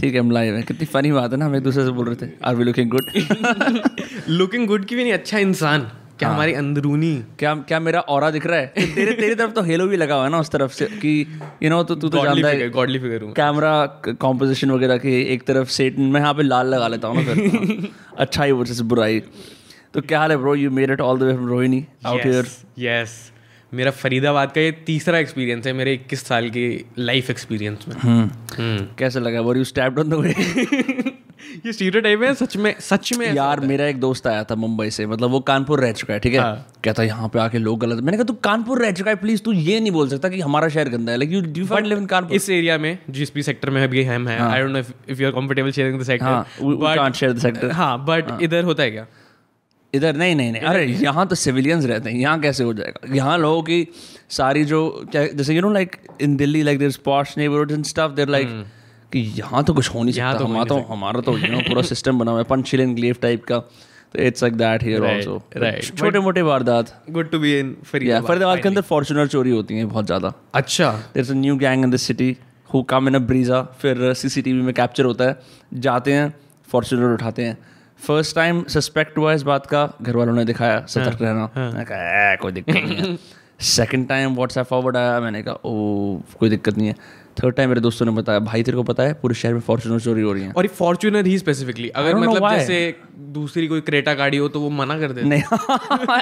ठीक है हम लाइव है। कितनी फनी बात है ना हम एक दूसरे से बोल रहे थे are we looking good looking good की भी नहीं अच्छा इंसान। क्या हाँ। हमारी अंदरूनी? क्या क्या मेरा ऑरा दिख रहा है? तेरे तेरी तरफ़ तो हेलो भी लगा हुआ है ना उस तरफ़ से कि यू नो तो तू तो जानता फिगर है गॉडली फिगर हूँ। कैमरा कॉम्पोजिशन वगैरह की एक तरफ़ सेट मैं यहाँ पे लाल लगा लेता हूँ ना फिर। अच्छाई वर्सेस बुराई। तो क्या हाल है bro you made it all the way from Rohini out here yes मेरा फरीदाबाद का ये तीसरा एक्सपीरियंस है मेरे 21 साल की लाइफ एक्सपीरियंस में। हम्म। कैसे लगा? Were you stopped on the way ये स्टीरियोटाइप है सच में सच में यार मेरा एक दोस्त आया था मुंबई से मतलब वो कानपुर रह चुका है ठीक है? हाँ। कहता यहाँ पे आके लोग गलत मैंने कहा तू कानपुर रह चुका है प्लीज़ तू ये नहीं बोल सकता कि हमारा शहर गंदा है। Like you do find live in Kanpur. इस एरिया में जिस भी सेक्टर में अभी हम हैं I don't know if you are comfortable sharing the हाँ sector can't share the sector हाँ बट इधर होता है क्या? इधर नहीं नहीं नहीं। अरे यहाँ तो सिविलियंस रहते हैं। यहाँ कैसे हो जाएगा? यहाँ लोगों की सारी जो क्या जैसे you know like in Delhi like there posh neighbourhood and stuff there like कि यहाँ तो कुछ हो नहीं सकता तो हमारा तो हमारा तो यू नो पूरा सिस्टम बना हुआ है पंचिल ग्लेव टाइप का। तो it's like that here also right. छोटे मोटे वारदात। Good to be in Faridabad Faridabad के अंदर फॉर्चुनर चोरी होती हैं बहुत ज़्यादा। अच्छा। There is a new gang in the city who come in a Brezza फिर सीसीटीवी में कैप्चर होता है जाते हैं फॉर्चुनर उठाते हैं। फ़र्स्ट टाइम सस्पेक्ट हुआ इस बात का घर वालों ने दिखाया सतर्क रहना। मैंने कहा कोई दिक्कत नहीं है। सेकंड टाइम व्हाट्सएप फॉरवर्ड आया मैंने कहा ओ कोई दिक्कत नहीं है। थर्ड टाइम मेरे दोस्तों ने बताया भाई तेरे को पता है पूरे शहर में फॉर्चुनर चोरी हो रही है। और ये फॉर्च्यूनर ही स्पेसिफिकली अगर मतलब जैसे दूसरी कोई क्रेटा गाड़ी हो तो वो मना कर देते नहीं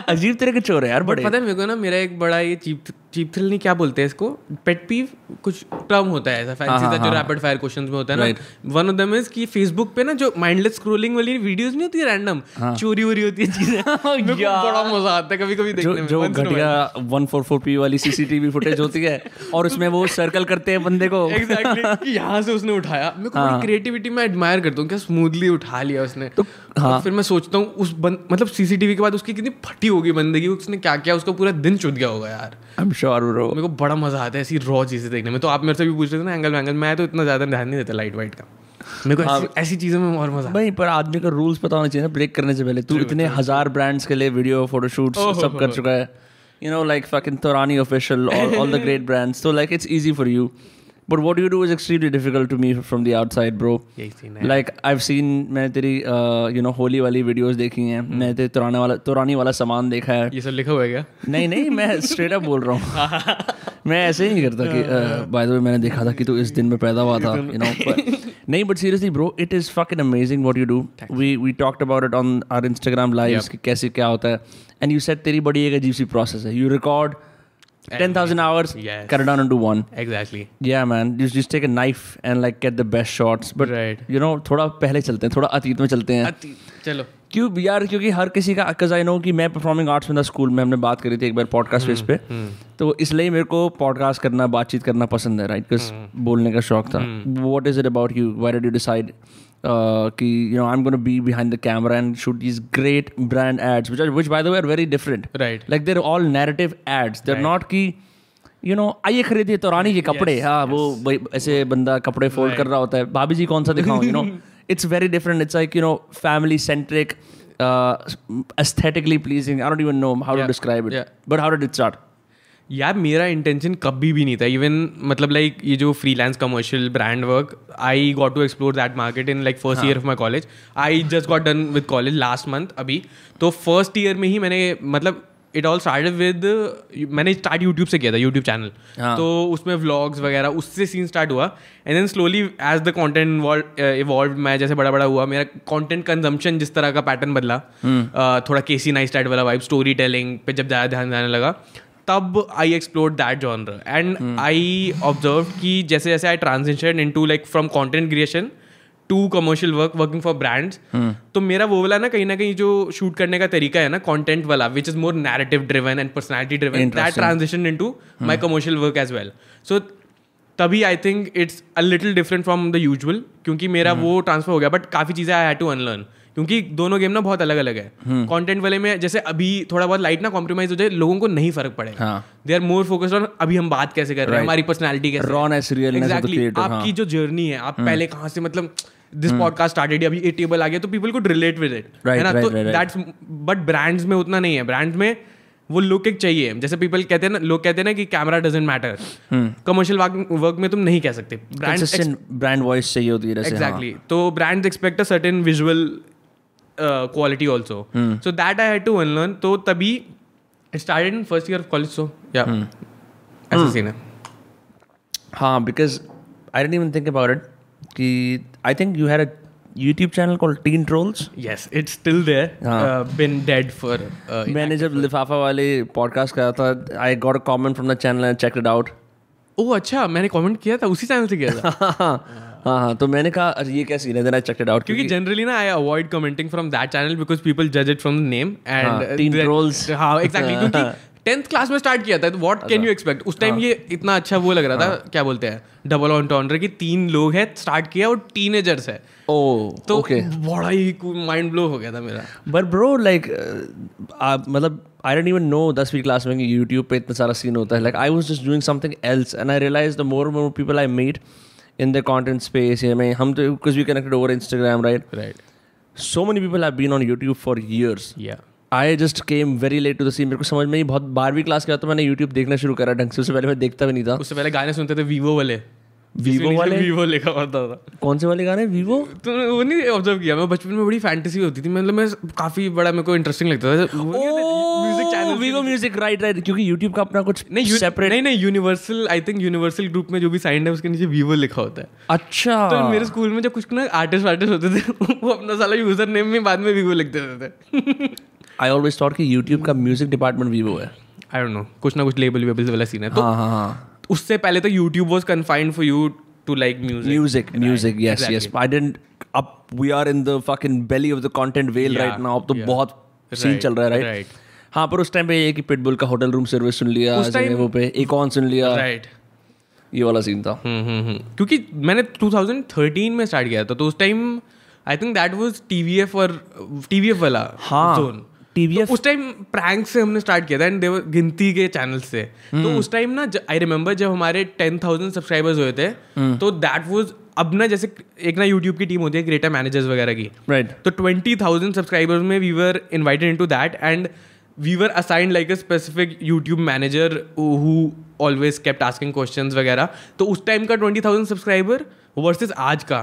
अजीब तरह के चोर है यार बट बड़े। पता है मेरे को ना मेरा एक बड़ा ये चीप चीप थ्रिल नहीं क्या बोलते हैं इसको? पेट पीव कुछ टर्म होता है ऐसा फैंसी सा जो रैपिड फायर क्वेश्चंस में होता है ना। वन ऑफ़ देम इज़ कि फेसबुक पे ना जो माइंडलेस स्क्रॉलिंग वाली वीडियोस नहीं होती रैंडम चोरी वोरी होती है चीज़ें। बड़ा मज़ा आता है कभी कभी देखने में जो. घटिया वन फोर फोर पी वाली सीसीटीवी फुटेज होती है और उसमें वो सर्कल करते हैं बंदे को। एग्जैक्टली यहाँ से उसने उठाया। मेरे को क्रिएटिविटी में एडमायर करता हूँ क्या स्मूथली उठा लिया उसने। तो हाँ. फिर मैं सोचता हूँ उस बंद मतलब सीसीटीवी के बाद उसकी कितनी फटी होगी बंदे की उसने क्या किया उसका पूरा दिन चुद गया होगा यार। आई एम श्योर ब्रो मेरे को बड़ा मज़ा आता है ऐसी रॉ चीज़ें देखने में। तो आप मेरे से भी पूछ रहे थे ना एंगल वैंगल मैं तो इतना ज़्यादा ध्यान नहीं देता लाइट वाइट का। मेरे को ऐसी, ऐसी चीज़ों में और मज़ा भाई पर आदमी का रूल्स पता होना चाहिए ना ब्रेक करने से पहले। तू इतने हज़ार ब्रांड्स के लिए वीडियो फोटोशूट सब कर चुका है। You know like fucking Torani official all the great brands तो like it's easy for you but what you do is extremely difficult to me from the outside bro यही scene है। Like I have seen मैं तेरी you know Holi वाली videos देखी हैं। मैं तेरे तोराने वाला तोरानी वाला सामान देखा है। ये सब लिखा हुआ है क्या? नहीं नहीं मैं स्ट्रेट अप बोल रहा हूँ। मैं ऐसे ही नहीं करता कि बाय द वे मैंने देखा था कि तू इस दिन में पैदा हुआ था यू नो नहीं but seriously bro it is fucking amazing what you do we we talked about it on our Instagram lives कि कैसे क्या होता है। एंड यू सेड तेरी बड़ी एक अजीब सी प्रोसेस है। You record 10000 hours Yes. cut it down into one. Exactly yeah man. You just take a knife and like get the best shots. But Right. you know थोड़ा पहले चलते हैं थोड़ा अतीत में चलते हैं। अतीत, चलो। क्यों यार क्योंकि हर किसी का बिकॉज़ आई नो कि मैं परफॉर्मिंग आर्ट्स में था स्कूल में हमने बात करी थी एक बार पॉडकास्ट बेस पे। तो इसलिए मेरे को पॉडकास्ट करना बातचीत करना पसंद है राइट बिकॉज़ बोलने का शौक था। What is it about you why did you decide कि you know I am gonna be behind the camera and shoot these great brand ads which which by the way are very different right like they're all narrative ads they're not की you know आइए खरीदिए तो रानी के कपड़े। हाँ वो भाई ऐसे बंदा कपड़े फोल्ड कर रहा होता है। भाभी जी कौन सा दिखाऊँ you know it's very different it's like you know family centric aesthetically pleasing. I don't even know how to Yeah. describe it. Yeah. but how did it start? यार मेरा इंटेंशन कभी भी नहीं था. इवन मतलब लाइक ये जो freelance commercial brand work I got to explore that market in like first year of my college I just got done with college last month अभी. तो फ़र्स्ट ईयर में ही मैंने मतलब इट ऑल स्टार्ट विद मैंने start YouTube से किया था यूट्यूब चैनल हाँ. तो उसमें व्लॉग्स वगैरह उससे सीन स्टार्ट हुआ. And then slowly as the content evolve मैं जैसे बड़ा बड़ा हुआ मेरा कॉन्टेंट कंजम्पशन जिस तरह का पैटर्न बदला uh, थोड़ा केसी नाइस टाइट वाला वाइब स्टोरी टेलिंग पे जब ज़्यादा ध्यान जाने लगा तब I explore that genre and I observe कि जैसे जैसे I transition into like from content creation to commercial work working for brands तो मेरा वो वाला ना कहीं ना कहीं जो शूट करने का तरीका है ना कंटेंट वाला which is more narrative driven and personality driven that transition into my commercial work as well so तभी I think it's a little different from the usual क्योंकि मेरा वो ट्रांसफ़र हो गया बट काफ़ी चीज़ें आई हैड टू अनलर्न क्योंकि दोनों गेम ना बहुत अलग अलग है कंटेंट वाले में जैसे अभी थोड़ा बहुत लाइट ना कॉम्प्रोमाइज हो जाए लोगों को नहीं फ़र्क पड़ेगा। हाँ। They are more focused on अभी हम बात कैसे कर रहे हैं हमारी पर्सनैलिटी कैसे। Realness of the एग्जैक्टली आपकी जो जर्नी है आप पहले कहाँ से मतलब दिस पॉडकास्ट स्टार्टेड अभी ए टेबल आ गया तो पीपल को रिलेट विद इट है ना? तो. दैट्स बट ब्रांड्स में उतना नहीं है। ब्रांड्स में वो लुक एक चाहिए। जैसे पीपल कहते हैं ना लोग कहते हैं ना कि camera doesn't matter commercial work में तुम नहीं कह सकते। ब्रांड ब्रांड वॉइस चाहिए होती है जैसे हाँ। तो brands expect a certain visual uh, also so that so that i had to तो तभी in first year of college so yeah. Hmm. ऐसा सीन है हाँ because I didn't even think about it कि I think you had a YouTube channel called Teen Trolls yes it's still there. हाँ. uh, been dead for uh, मैंने जब लिफाफा वाले podcast करा था I got a comment from the channel and check it out oh अच्छा मैंने comment किया था उसी चैनल से किया था। हाँ हाँ तो मैंने कहा अरे ये क्या सीन है? Then I check it out क्योंकि जनरली ना I avoid commenting from that channel because people जज इट फ्रॉम द नेम हाँ, एंड teen trolls. हाँ एग्जैक्टली क्योंकि टेंथ क्लास में स्टार्ट किया था तो व्हाट कैन यू एक्सपेक्ट उस टाइम ये इतना अच्छा वो लग रहा था क्या बोलते हैं डबल ऑन टॉन्डर की तीन लोग हैं स्टार्ट किया और टीनेजर्स है। ओ तो बड़ा ही माइंड ब्लो हो गया था मेरा। बट ब्रो लाइक मतलब आई डेंट इवन नो दसवीं क्लास में यूट्यूब पे इतना सारा सीन होता है। Like I was just doing something else and I realize the more more people I meet in the content space हम तो कुछ भी connected over Instagram right right so many people have been on YouTube for years या I just came very late to the scene मेरे को समझ में ही बहुत बारहवीं क्लास के बाद तो मैंने यूट्यूब देखना शुरू करा ढंग से उससे पहले मैं देखता भी नहीं था। उससे पहले गाने सुनते थे वीवो वाले। वीवो वाले? वीवो लिखा होता था कौन से वाले गाने? वीवो तो वो नहीं ऑब्ज़र्व किया। मैं बचपन में बड़ी फैंटेसी होती थी। मतलब मैं काफ़ी बड़ा मेरे को इंटरेस्टिंग लगता था। Music channel Vevo music right right क्योंकि यूट्यूब का अपना कुछ नहीं सेपरेट नहीं नहीं universal I think universal group में जो भी साइंड है उसके नीचे वीवो लिखा होता है। अच्छा। तो मेरे स्कूल में जब कुछ ना आर्टिस्ट वार्टिस्ट होते थे वो अपना साला यूज़र नेम में बाद में वीवो लिख देते थे। आई ऑलवेज थॉट कि यूट्यूब का म्यूज़िक डिपार्टमेंट वीवो है। आई डोंट नो कुछ ना कुछ लेबल वेबल वाला सीन है। तो हाँ हाँ हाँ। उससे पहले तो YouTube was confined for you to like music music music yes yes. I didn't up we are in the fucking belly of the content whale Yeah, right now. अब तो बहुत सीन चल रहा है राइट हाँ पर उस टाइम पे ये कि पिटबुल का होटल रूम सर्विस सुन लिया उस time- वो पे एक ऑन सुन लिया। राइट ये वाला सीन था। क्योंकि मैंने 2013 में स्टार्ट किया था तो उस time I think that was TVF और टीवीएफ वाला हाँ। zone. TVF तो उस टाइम प्रैंक से हमने स्टार्ट किया था एंड देवर गिनती के चैनल से। हम्म। तो उस टाइम ना आई रिमेम्बर जब हमारे टेन थाउज़ेंड सब्सक्राइबर्स हुए थे हम्म। तो दैट वाज अब ना जैसे एक ना यूट्यूब की टीम होती है क्रिएटर मैनेजर्स वगैरह की। राइट तो ट्वेंटी थाउज़ेंड सब्सक्राइबर्स में we were invited into that and we were assigned like a specific YouTube manager who always kept asking questions वगैरह। तो उस टाइम का ट्वेंटी थाउज़ेंड सब्सक्राइबर वर्सेज आज का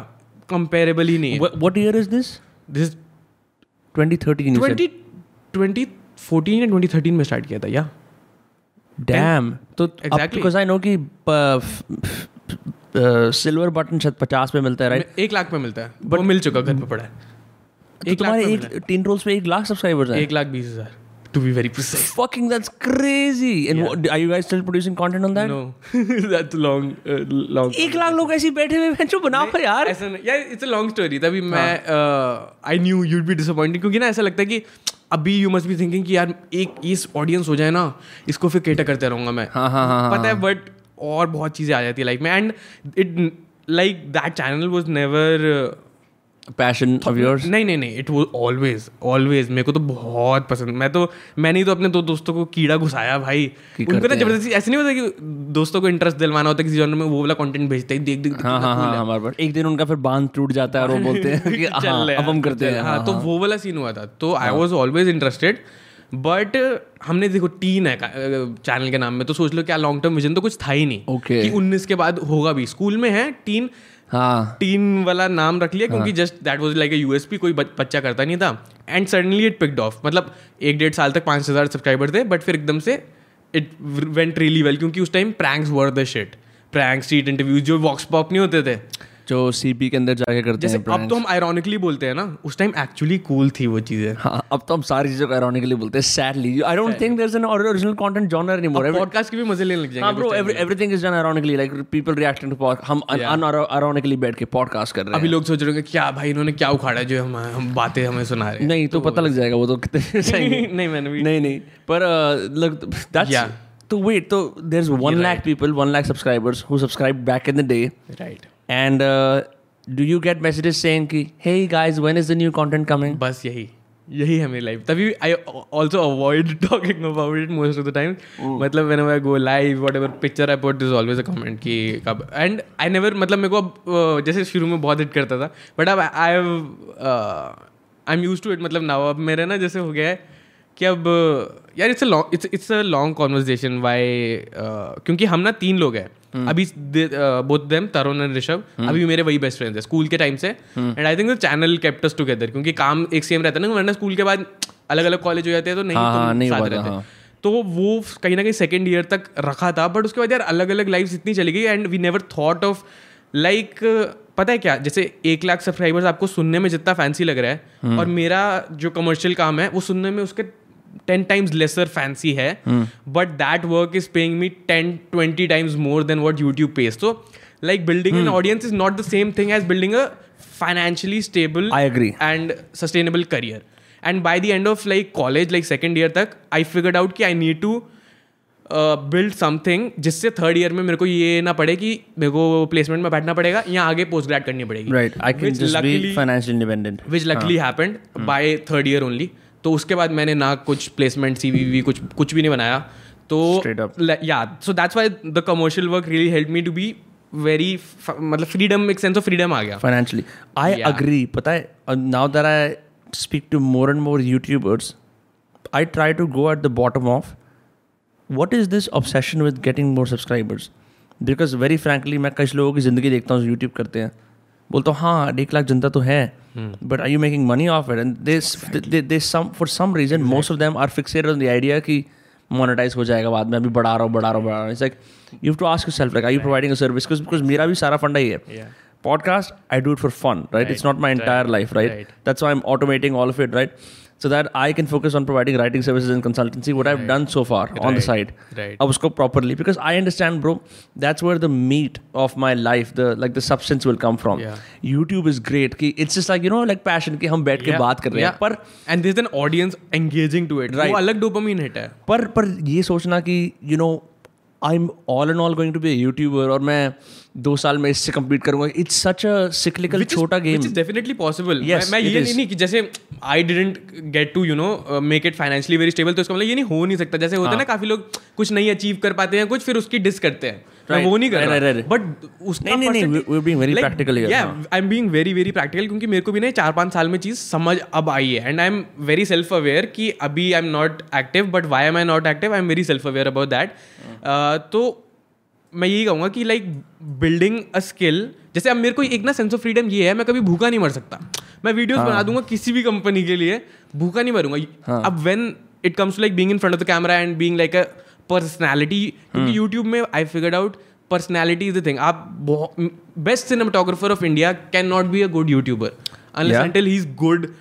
कंपेरेबल ही। नहीं year is this? This 2013 you said twenty twenty fourteen या twenty thirteen में स्टार्ट किया था या? Damn. तो Exactly. बिकॉज़ आई नो कि सिल्वर बटन शायद पचास पे मिलता है राइट एक लाख पे मिलता है। वो मिल चुका घर पे पड़ा है। तो एक लाख तुम्हारे एक तीन रोल्स पे एक लाख सब्सक्राइबर्स हैं? एक लाख बीस हज़ार to be very precise fucking that's crazy. And what, are you guys still producing content on that? No that's long long एक लाख लोग ऐसे बैठे हुए हैं जो बनाओ यार। ऐसा नहीं यार इट्स अ लॉन्ग स्टोरी तभी मैं I knew you'd be disappointed क्योंकि ना ऐसा लगता है कि अभी यू मस्ट बी थिंकिंग कि यार एक इस ऑडियंस हो जाए ना इसको फिर केटर करते रहूँगा मैं। हाँ हाँ हाँ पता है बट और बहुत चीज़ें आ जाती है लाइफ में। And it like that channel was never passion of yours नहीं नहीं नहीं इट वॉज़ ऑलवेज ऑलवेज मेरे को तो बहुत पसंद। मैं तो मैंने ही तो अपने दो दोस्तों को कीड़ा घुसाया भाई। उनको ना ज़बरदस्ती ऐसे नहीं होता कि दोस्तों को इंटरेस्ट दिलवाना होता है किसी जॉनर में वो वाला कंटेंट भेजते हैं देख देख देख, हाँ हाँ हाँ हमारे पास। एक दिन उनका फिर बाँध टूट जाता है और वो बोलते हैं कि हाँ अब हम करते हैं हाँ तो वो वाला सीन हुआ था। तो I was always interested but हमने देखो टीन है चैनल के नाम में तो सोच लो क्या लॉन्ग टर्म विजन तो कुछ था ही नहीं। Okay. कि 19 के बाद होगा भी। स्कूल में है टीन हाँ। टीन वाला नाम रख लिया क्योंकि just that was like a USP कोई बच्चा करता नहीं था। And suddenly it picked off मतलब एक डेढ़ साल तक पाँच हज़ार सब्सक्राइबर थे बट फिर एकदम से इट वेंट रियली वेल क्योंकि उस time pranks were the shit prank street interviews जो वॉक्स पॉप नहीं होते थे। जो सीपी के अंदर जाके करते जैसे हैं अब तो हम आयरॉनिकली बोलते हैं ना उस टाइम एक्चुअली कूल थी वो चीज़ें। हाँ अब तो हम सारी चीज़ों को ironically बोलते हैं sadly I don't think there is an original content genre anymore podcast के भी मज़े लेने लग हाँ जाएँगे ब्रो time में। Everything is done ironically like people reacting to pod हम unironically बैठ के पॉडकास्ट कर रहे हैं। अभी लोग सोच रहे होंगे क्या भाई इन्होंने क्या उखाड़ा जो हम हम बातें हमें सुना रहे हैं? नहीं तो पता लग जाएगा वो तो कितने सही नहीं मैंने भी नहीं नहीं पर that's Yeah. तो wait तो there's one lakh people one lakh subscribers who subscribed back in the day right and uh, do you get messages saying कि hey guys when is the new content coming? बस यही यही है मेरी life तभी I also avoid talking about it most of the time मतलब when I go live whatever picture I put this always a comment कि कब and I never मतलब मेरे को अब uh, जैसे शुरू में बहुत हिट करता था बट अब I I am use to it मतलब नाउ अब मेरे ना जैसे हो गया है कि अब यार it's a long it's it's a long conversation why क्योंकि हम ना तीन लोग हैं। अभी both them Tarun and Rishabh अभी मेरे वही बेस्ट फ्रेंड्स है स्कूल के टाइम से। And I think the channel kept us together क्योंकि काम एक सेम रहता है ना वरना स्कूल के बाद अलग अलग कॉलेज हो जाते हैं तो नहीं हाँ, तुम नहीं साथ रहते। हाँ। तो वो कहीं ना कहीं सेकेंड ईयर तक रखा था बट उसके बाद यार अलग अलग लाइफ इतनी चली गई and we never thought of like पता है क्या जैसे एक लाख सब्सक्राइबर्स आपको सुनने में जितना फैंसी लग रहा है और मेरा जो कमर्शियल काम है वो सुनने में उसके टेन टाइम्स लेसर फैंसी है but that work is paying me ten twenty times more than what YouTube pays तो like building an audience is not the same thing as building a financially stable I agree. and sustainable career. And by the end of like college like second year तक आई figured out कि I need to build something जिससे third year में मेरे को ये ना पड़े कि मेरे को प्लेसमेंट में बैठना पड़ेगा या आगे पोस्ट ग्रेड करनी पड़ेगी। Right I just be luckily- financially independent. Which luckily happened by third year only तो उसके बाद मैंने ना कुछ प्लेसमेंट सी वी वी कुछ कुछ भी नहीं बनाया। तो याद so that's why the commercial work really help me to be very मतलब फ्रीडम एक सेंस ऑफ़ फ्रीडम आ गया। फाइनेंशियली आई अग्री पता है now there I speak to more and more YouTubers I try to go at the bottom of what is this obsession with getting more subscribers because very frankly मैं कई लोगों की ज़िंदगी देखता हूँ YouTube करते हैं। बोलता हूँ हाँ एक लाख जनता तो है। But are you making money of it and some some for some reason most of them are fixed on the idea कि मोनेटाइज हो जाएगा बाद में अभी बढ़ा रहा हूँ बढ़ा रहा हूँ बढ़ा रहा हूँ। It's like you to ask self like I you providing a service because मेरा भी सारा फंडा ही है। Podcast I do it for fun right it's not my entire life right that's I am automating all of it right right? so that i can focus on providing writing services and consultancy what i've done so far on the Right. side Right. अब उसको properly because i understand bro that's where the meat of my life the like the substance will come from Yeah. youtube is great कि it's just like you know like passion कि हम बैठ के बात कर रहे हैं पर and this an audience engaging to it Right. वो अलग डोपामीन हिट है पर पर ये सोचना कि you know I am all and all going to be YouTuber और मैं दो साल में इससे compete करूँगा। इट्स सच अ सिक्लिकल छोटा गेम definitely possible Yes, मैं, ये नहीं, नहीं कि जैसे I didn't get to you know make it financially very stable तो इसका मतलब ये नहीं हो नहीं सकता। जैसे होता है ना हाँ। काफ़ी लोग कुछ नहीं अचीव कर पाते हैं कुछ फिर उसकी डिस करते हैं। मैं वो नहीं कर रहा. बट उसका नहीं, नहीं, नहीं, percentage- we're being very like, practical here, yeah, हाँ। I am being very very practical क्योंकि मेरे को भी ना चार पाँच साल में चीज़ समझ अब आई है। And I am very self aware कि अभी I am not active but why am I not active I am very self aware about that तो मैं यही कहूँगा कि लाइक बिल्डिंग अ स्किल जैसे अब मेरे को एक ना सेंस ऑफ़ फ्रीडम ये है मैं कभी भूखा नहीं मर सकता मैं वीडियोस हाँ. बना दूँगा किसी भी कंपनी के लिए भूखा नहीं मरूँगा हाँ. अब when it comes to like being in front of the camera and being like a personality क्योंकि यूट्यूब में I figured out personality is the thing आप best cinematographer of India can not be a good YouTuber unless he's good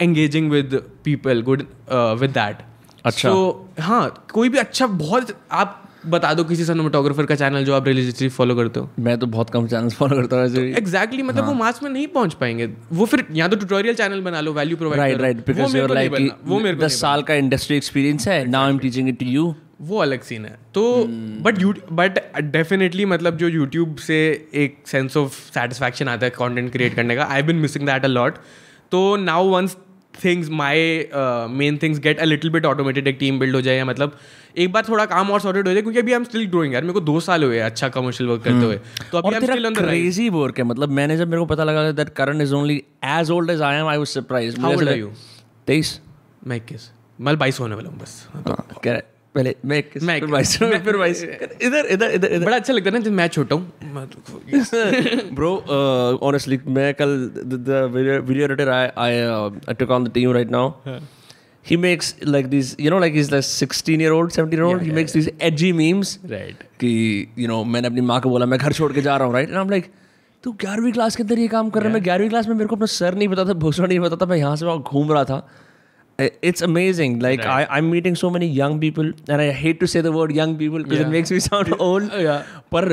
engaging with people good uh, with that अच्छा। so हाँ कोई भी अच्छा बहुत आप बता दो किसी सिनेमाटोग्राफर का चैनल जो आप रिलीजियसली फॉलो करते हो। मैं तो बहुत कम चैनल्स फॉलो करता हूँ एग्जैक्टली मतलब वो मास में नहीं पहुँच पाएँगे। वो फिर या तो ट्यूटोरियल चैनल बना लो value provide right right because your like वो मेरे को दस साल का इंडस्ट्री एक्सपीरियंस है now I am teaching it to you वो अलग सीन है। तो बट यू बट डेफिनेटली मतलब जो यूट्यूब से एक सेंस ऑफ़ सेटिस्फैक्शन आता है कंटेंट क्रिएट करने का I been missing that a lot तो now once things my main things get a little bit automated एक टीम बिल्ड हो जाए मतलब एक बार थोड़ा काम और सॉर्टेड हो जाए क्योंकि अभी आई एम स्टिल ग्रोइंग यार मेरे को दो साल हुए अच्छा कमर्शियल वर्क करते हुए। तो अभी I am still on the crazy work है मतलब मैंने जब मेरे को पता लगा that Karan is only as old as I am I was surprised How old are you? तेईस। मैं इक्कीस। मैं बाइस होने वाला हूँ बस। हाँ, कह रहे पहले मैं इक्कीस मैं बाईस फिर बाईस। इधर इधर इधर इधर। बड़ा अच्छा लगता है ना जब मैं छोटा हूँ। मैं तो- bro uh, honestly मैं कल the, the video, video editor I I, uh, I took he makes like these you know like he's like 16 year old 17 year old yeah, he yeah, makes yeah. these edgy memes Right. कि you know मैंने अपनी माँ को बोला मैं घर छोड़ के जा रहा हूँ right and I'm like तू ग्यारहवीं क्लास के अंदर ये काम कर रहा है मैं ग्यारहवीं क्लास में मेरे को अपना सर नहीं पता था भूषण नहीं पता था मैं यहाँ से वहाँ घूम रहा था it's amazing like right. I, i'm meeting so many young people and i hate to say the word young people because yeah. it makes me sound old Yeah. पर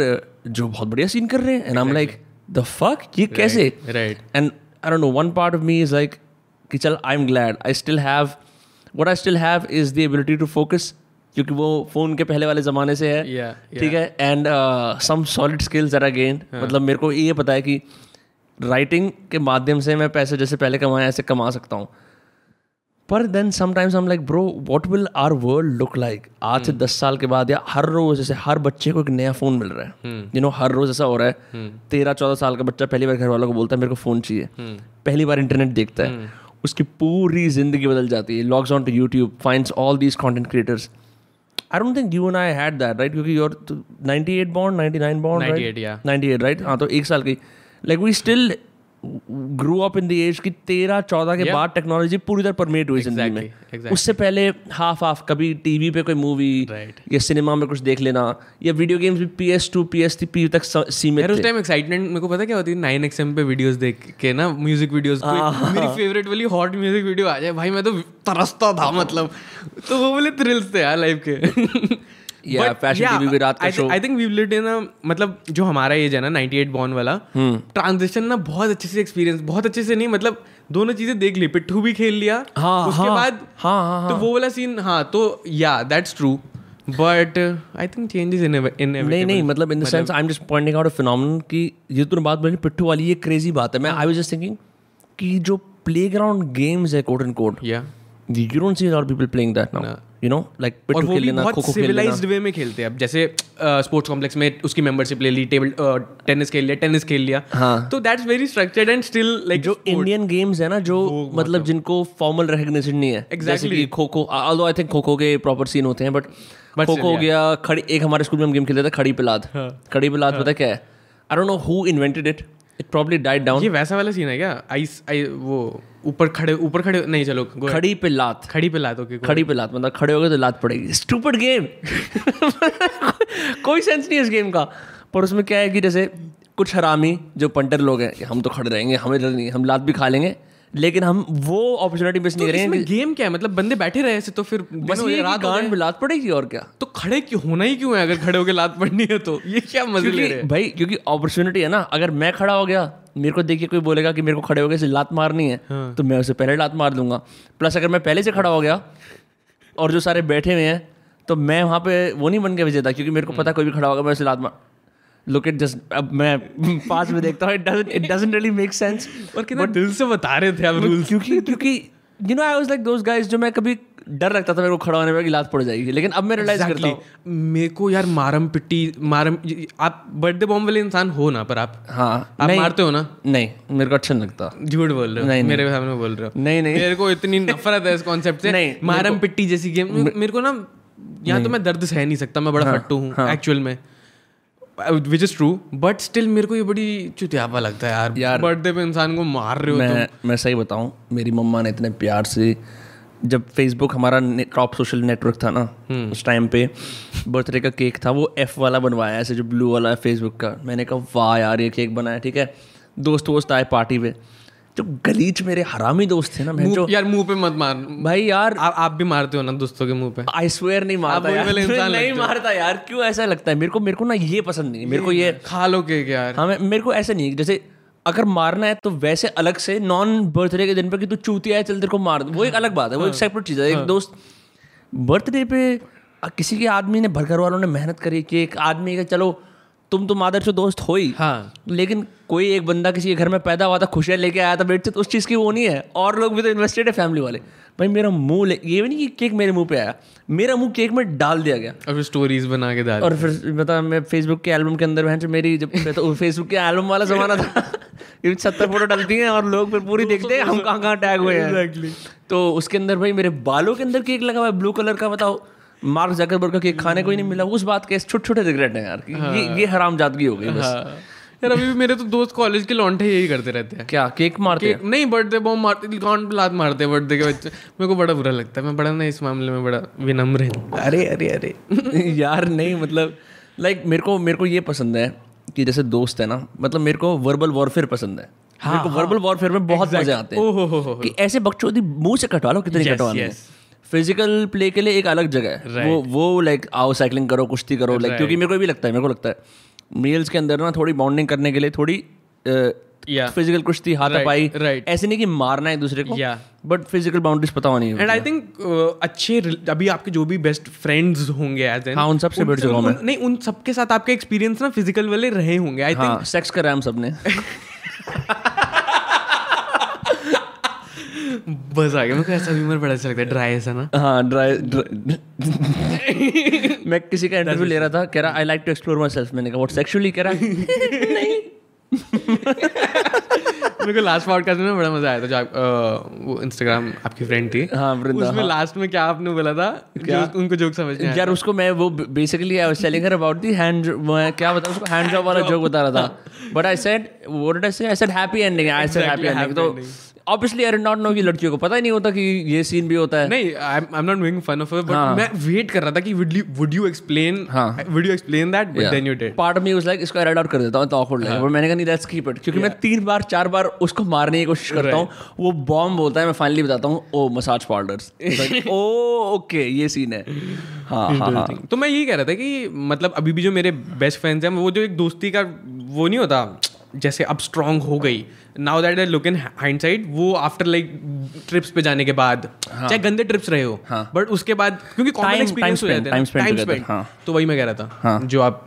जो बहुत बढ़िया सीन कर रहे हैं and I am like the fuck ये कैसे right. And I don't know one part of me is like कि चल I am glad I still what I still have is the ability to focus क्योंकि वो phone के पहले वाले जमाने से है Yeah, ठीक है? And some solid skills are again मतलब मेरे को ये पता है कि राइटिंग के माध्यम से मैं पैसे जैसे पहले कमाए ऐसे कमा सकता हूँ। पर देन समटाइम्स हम like bro what will our world look like आज से दस साल के बाद या हर रोज जैसे हर बच्चे को एक नया फ़ोन मिल रहा है। यू नो हर रोज ऐसा हो रहा है। तेरह चौदह साल का बच्चा पहली बार घर वालों को बोलता है मेरे को फ़ोन चाहिए। पहली बार इंटरनेट देखता है। उसकी पूरी ज़िंदगी बदल जाती है। Logs on to YouTube find all these content creators I don't think you and I had that right क्योंकि योर 98 बॉन्ड 99 बॉन्ड नाइनटी एट राइट हाँ तो एक साल की। Like we still grow up in the age कि तेरह चौदह के Yeah. बाद टेक्नोलॉजी पूरी तरह परमेट हुई ज़िंदगी में Exactly, exactly. उससे पहले हाफ़ हाफ़ कभी टीवी पे कोई मूवी Right. या सिनेमा में कुछ देख लेना या वीडियो गेम्स भी P S two P S three तक स- सीमित यार उस टाइम एक्साइटमेंट मेरे को पता क्या होती है नाइन एक्सएम पे वीडियोस देख के ना म्यूज़िक वीडियोस हाँ, मेरी फेवरेट वाली हॉट म्यूज़िक वीडियो आ जाए भाई मैं तो तरसता था मतलब तो वो बोले थ्रिल्स थे यार लाइफ के Yeah, fashion TV भी रात का show. I think we lived in मतलब जो हमारा एज है ना 98 बॉर्न वाला हम्म। ट्रांजिशन ना बहुत अच्छे से एक्सपीरियंस बहुत अच्छे से नहीं मतलब दोनों चीज़ें देख ली पिट्ठू भी खेल लिया हाँ, उसके हाँ, बाद हाँ, हाँ, तो वो वाला सीन हाँ तो या that's true but I think changes in नहीं नहीं मतलब in the sense I am just pointing out a phenomenon कि ये तूने बात बोली पिट्ठू वाली ये क्रेजी बात है। मैं आई वाज जस्ट थिंकिंग कि जो प्लेग्राउंड गेम्स है कोट एंड कोट या you don't see lot people playing that now you know like पिट्ठू खेल लेना खो खो खेल लेना। सिविलाइज्ड वे में खेलते हैं। अब जैसे स्पोर्ट्स कॉम्प्लेक्स में उसकी मेंबरशिप ले ली टेबल टेनिस खेल लिया टेनिस खेल लिया। हाँ। तो that's very structured and still like जो इंडियन गेम्स है ना जो मतलब जिनको फॉर्मल रिकग्निशन नहीं है। जैसे कि kho kho although I think kho kho के प्रॉपर सीन होते हैं बट खो खो हो गया खड़ी एक हमारे स्कूल में हम गेम खेलते थे खड़ी पिलाद। खड़ी पिलाद पता क्या है? I don't know who invented it it probably died down ये वैसा वाला सीन है क्या? आइस आई वो ऊपर खड़े ऊपर खड़े नहीं चलो खड़ी पे लात। खड़ी पे लात ओके खड़ी पे लात मतलब खड़े हो गए तो लात पड़ेगी। स्टूपड गेम कोई सेंस नहीं है इस गेम का। पर उसमें क्या है कि जैसे कुछ हरामी जो पंटर लोग हैं हम तो खड़े रहेंगे हमें डर नहीं हम लात भी खा लेंगे। लेकिन हम वो अपॉर्चुनिटी मिस नहीं तो करेंगे इसमें गेम क्या है? मतलब बंदे बैठे रहे ऐसे तो फिर बस ये रात गांड में लात पड़ेगी और क्या? तो खड़े क्यों होना ही क्यों है अगर खड़े होकर लात पड़नी है तो? ये क्या मज़े ले रहे हैं? भाई क्योंकि अपॉर्चुनिटी है ना। अगर मैं खड़ा हो गया मेरे को देखिए कोई बोलेगा कि मेरे को खड़े हो गए से लात मारनी है हाँ। तो मैं उसे पहले लात मार दूँगा। प्लस अगर मैं पहले से खड़ा हो गया और जो सारे बैठे हुए हैं तो मैं वहाँ पे वो नहीं बन गया विजेता क्योंकि मेरे को पता कोई भी खड़ा होगा मैं उसे लात मार लुक इट जस्ट अब मैं पास में देखता हूँ it doesn't it doesn't really make sense और कितना दिल से बता रहे थे आप रूल्स क्योंकि क्योंकि you know I was like those guys जो मैं कभी डर लगता था मेरे को खड़ा होने में लात पड़ जाएगी लेकिन अब मैं रियलाइज़ करता हूँ। मेरे को यार मारम पिट्टी मारम आप बर्थडे बॉम्ब वाले इंसान हो ना पर आप हाँ आप मारते हो ना? नहीं मेरे को अच्छा नहीं लगता। झूठ बोल रहे हो? नहीं, नहीं। मेरे सामने बोल रहे हो? नहीं नहीं। मेरे को इतनी नफरत है इस कॉन्सेप्ट से। नहीं, मारम पिट्टी जैसी गेम मेरे को ना यहाँ तो मैं दर्द सह नहीं सकता मैं बड़ा फट्टू हूँ एक्चुअल में। Which is true but still मेरे को ये बड़ी चुतियापा लगता है यार। यार, बर्थडे पे इंसान को मार रहे हो तुम। मैं मैं सही बताऊँ मेरी मम्मा ने इतने प्यार से जब फेसबुक हमारा टॉप सोशल नेटवर्क था ना हम्म। उस टाइम पे बर्थडे का केक था वो एफ़ वाला बनवाया ऐसे जो ब्लू वाला है फेसबुक का। मैंने कहा वाह यार ये केक बनाया ठीक है? दोस्त वोस्त आए पार्टी पे। जो गलीच मेरे हरामी दोस्त थे ना मैं जो। यार मुँह पे मत मार। भाई यार। आप आप भी मारते हो ना दोस्तों के मुँह पे। आई स्वेयर नहीं मारता यार। वाले इंसान नहीं मारता यार क्यों ऐसा लगता है? मेरे को मेरे को ना ये पसंद नहीं है। मेरे को ये खा लो केक यार। हाँ मेरे को ऐसा नहीं है। जैसे अगर मारना है तो वैसे अलग से नॉन बर्थडे के दिन पे कि तू चूतिया है चल तेरे को मार वो एक अलग बात है वो एक सेपरेट चीज़ है। एक दोस्त बर्थडे पे किसी के आदमी ने घर वालों ने मेहनत करी कि एक आदमी का चलो तुम तो मादर से दोस्त हो ही। हाँ। लेकिन कोई एक बंदा किसी के घर में पैदा हुआ था खुशियाँ लेके आया था बेटे तो उस चीज़ की वो नहीं है। और लोग भी तो इन्वेस्टेड है फैमिली वाले। भाई मेरा मुँह ले ये भी नहीं कि केक मेरे मुँह पे आया। मेरा मुँह केक में डाल दिया गया। और फिर स्टोरीज बना के डाल और फिर बता मैं फेसबुक के एल्बम के अंदर बहन जो मेरी जब तो फेसबुक के एल्बम वाला जमाना था। ये सत्तर फ़ोटो डलती हैं और लोग फिर पूरी देखते हैं हम कहाँ कहाँ टैग हुए हैं। तो उसके अंदर भाई मेरे बालों के अंदर केक लगा हुआ है ब्लू कलर का बताओ। मार्क जकरबर्ग का केक खाने को ही नहीं मिला उस बात के छोटे छोटे रिग्रेट हैं यार कि ये ये हराम जादगी हो गई बस। हाँ। यार अभी भी मेरे तो दोस्त कॉलेज के लौंडे यही करते रहते हैं। क्या केक मारते कि नहीं बर्थडे बॉम्ब मारते कान लात मारते हैं बर्थडे के बच्चे? मेरे को बड़ा बुरा लगता है मैं बड़ा ना इस मामले में बड़ा विनम्र हूँ। अरे अरे अरे। यार नहीं मतलब लाइक मेरे को मेरे को ये पसंद है कि जैसे दोस्त है ना मतलब मेरे को वर्बल वॉरफेयर पसंद है। मेरे को वर्बल वॉरफेयर में बहुत मज़े आते हैं हो हो कि ऐसे बकचोदी मुँह से कटवा लो कितनी कटवानी yes. फ़िज़िकल प्ले के लिए एक अलग जगह है Right. वो वो लाइक आओ साइकिलिंग करो कुश्ती करो लाइक right. क्योंकि मेरे को भी लगता है मेरे को लगता है मेल्स के अंदर ना थोड़ी बॉन्डिंग करने के लिए थोड़ी फ़िज़िकल कुश्ती हाथ पाई right. ऐसे नहीं कि मारना है दूसरे को Yeah. बट फ़िज़िकल बाउंड्रीज पता होनी एंड आई थिंक अच्छे अभी आपके जो भी बेस्ट फ्रेंड्स होंगे एज हाँ, उन सबसे बढ़ चुका हूँ। नहीं उन सबके साथ आपके एक्सपीरियंस ना फ़िज़िकल वाले रहे होंगे आई हाँ सेक्स करा हम सबने थिंक बस आ गया। मेरे को ऐसा ह्यूमर बड़ा अच्छा लगता है ड्राई ऐसा ना। हाँ ड्राई मैं किसी का इंटरव्यू ले रहा था कह रहा I like to explore myself मैंने कहा व्हाट सेक्सुअली कह रहा। नहीं। मेरे को लास्ट पॉडकास्ट में बड़ा मज़ा आया था जो आप अ, वो इंस्टाग्राम आपकी फ्रेंड थी। हाँ, वृंदा, उसमें लास्ट में क्या आपने बोला था क्या? जो उनको जोक समझ नहीं यार उसको मैं वो basically I was telling her about the hand मैं क्या बता उसको हैंड जॉब वाला जोक बता रहा था। But I said what did I say I said happy ending I said happy ending तो ऑब्वियसली आई नॉट नो कि लड़कियों को पता ही नहीं होता कि ये सीन भी होता है। नहीं I am not making fun of but. मैं वेट कर रहा था कि वुड यू एक्सप्लेन हाँ। Would you explain that but then you did part me was like इसको एड आउट कर देता हूँ तो awkward लगेगा पर मैंने कहा नहीं लेट्स कीप इट क्योंकि मैं तीन बार चार बार उसको मारने की कोशिश करता हूँ। वो बॉम्ब बोलता है मैं फाइनली बताता हूँ ओ मसाज पार्लर्स ओ ओके ये सीन है. हाँ हाँ हाँ। तो मैं यही कह रहा था कि मतलब अभी भी जो मेरे बेस्ट फ्रेंड्स हैं वो जो एक दोस्ती का वो नहीं होता जैसे अब स्ट्रांग हो गई now that I look in hindsight वो आफ्टर लाइक ट्रिप्स पे जाने के बाद हाँ. चाहे गंदे ट्रिप्स रहे हो हाँ। बट उसके बाद क्योंकि कॉमन एक्सपीरियंस हो जाते हैं टाइम स्पेंड हाँ। तो वही मैं कह रहा था जो आप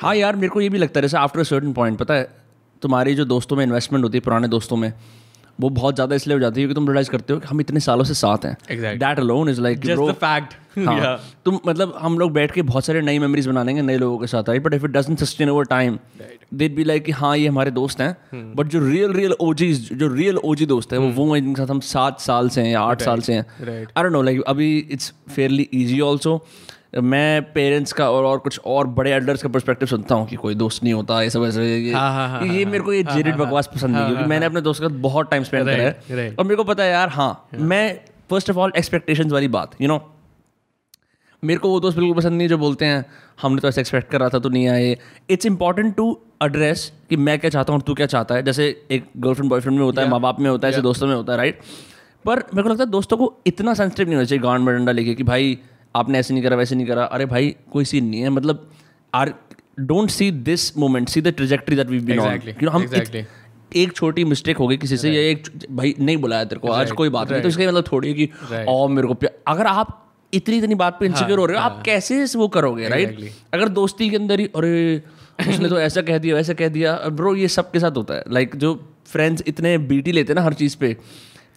हाँ यार मेरे को ये भी लगता है जैसे आफ्टर सर्टन पॉइंट पता है तुम्हारी जो दोस्तों में इन्वेस्टमेंट होती है पुराने दोस्तों में वो बहुत ज़्यादा इसलिए हो जाती है क्योंकि तुम रियलाइज़ करते हो कि हम इतने सालों से साथ हैं। That alone is like just the fact हाँ। तुम मतलब हम लोग बैठ के बहुत सारे नई मेमोरीज बना लेंगे नए लोगों के साथ right but if it doesn't sustain over time that be like कि हाँ ये हमारे दोस्त हैं Hmm. बट जो रियल रियल ओजीज जो रियल ओजी दोस्त है वो वो हैं जिनके साथ हम सात साल से हैं या आठ साल से हैं। आई डोंट नो लाइक अभी इट्स फेयरली इजी ऑल्सो मैं पेरेंट्स का और और कुछ और बड़े एल्डर्स का पर्सपेक्टिव सुनता हूँ कि कोई दोस्त नहीं होता ऐसा वैसे ये हाँ, हाँ, हाँ, ये मेरे को ये जेरिड बकवास पसंद नहीं क्योंकि मैंने अपने दोस्त के साथ बहुत टाइम स्पेंड करा है। और मेरे को पता है यार हाँ मैं फ़र्स्ट ऑफ़ ऑल एक्सपेक्टेशन वाली बात यू नो मेरे को वो दोस्त बिल्कुल पसंद नहीं जो बोलते हैं हमने तो ऐसे एक्सपेक्ट कर रहा था तो नहीं आए इट्स इंपॉर्टेंट टू एड्रेस कि मैं क्या चाहता हूँ और तू क्या चाहता है। जैसे एक गर्लफ्रेंड बॉयफ्रेंड में होता है माँ बाप में होता है ऐसे दोस्तों में होता है राइट पर मेरे को लगता है दोस्तों को इतना सेंसिटिव नहीं होना चाहिए गांड में डंडा लेके कि भाई आपने ऐसे नहीं करा वैसे नहीं करा। अरे भाई कोई सीन नहीं है। मतलब are don't see this moment see the trajectory that we been on हम exactly. एक छोटी मिस्टेक हो गई किसी से या एक भाई नहीं बुलाया तेरे को आज कोई बात नहीं। तो इसका मतलब थोड़ी है कि ओ मेरे को अगर आप इतनी इतनी बात पे इंसिक्योर हो रहे हो आप कैसे वो करोगे राइट हाँ, अगर दोस्ती के अंदर ही अरे उसने तो ऐसा कह दिया वैसा कह दिया। ब्रो ये सबके साथ होता है। लाइक जो फ्रेंड्स इतने बीटी लेते हैं ना हर चीज़ पे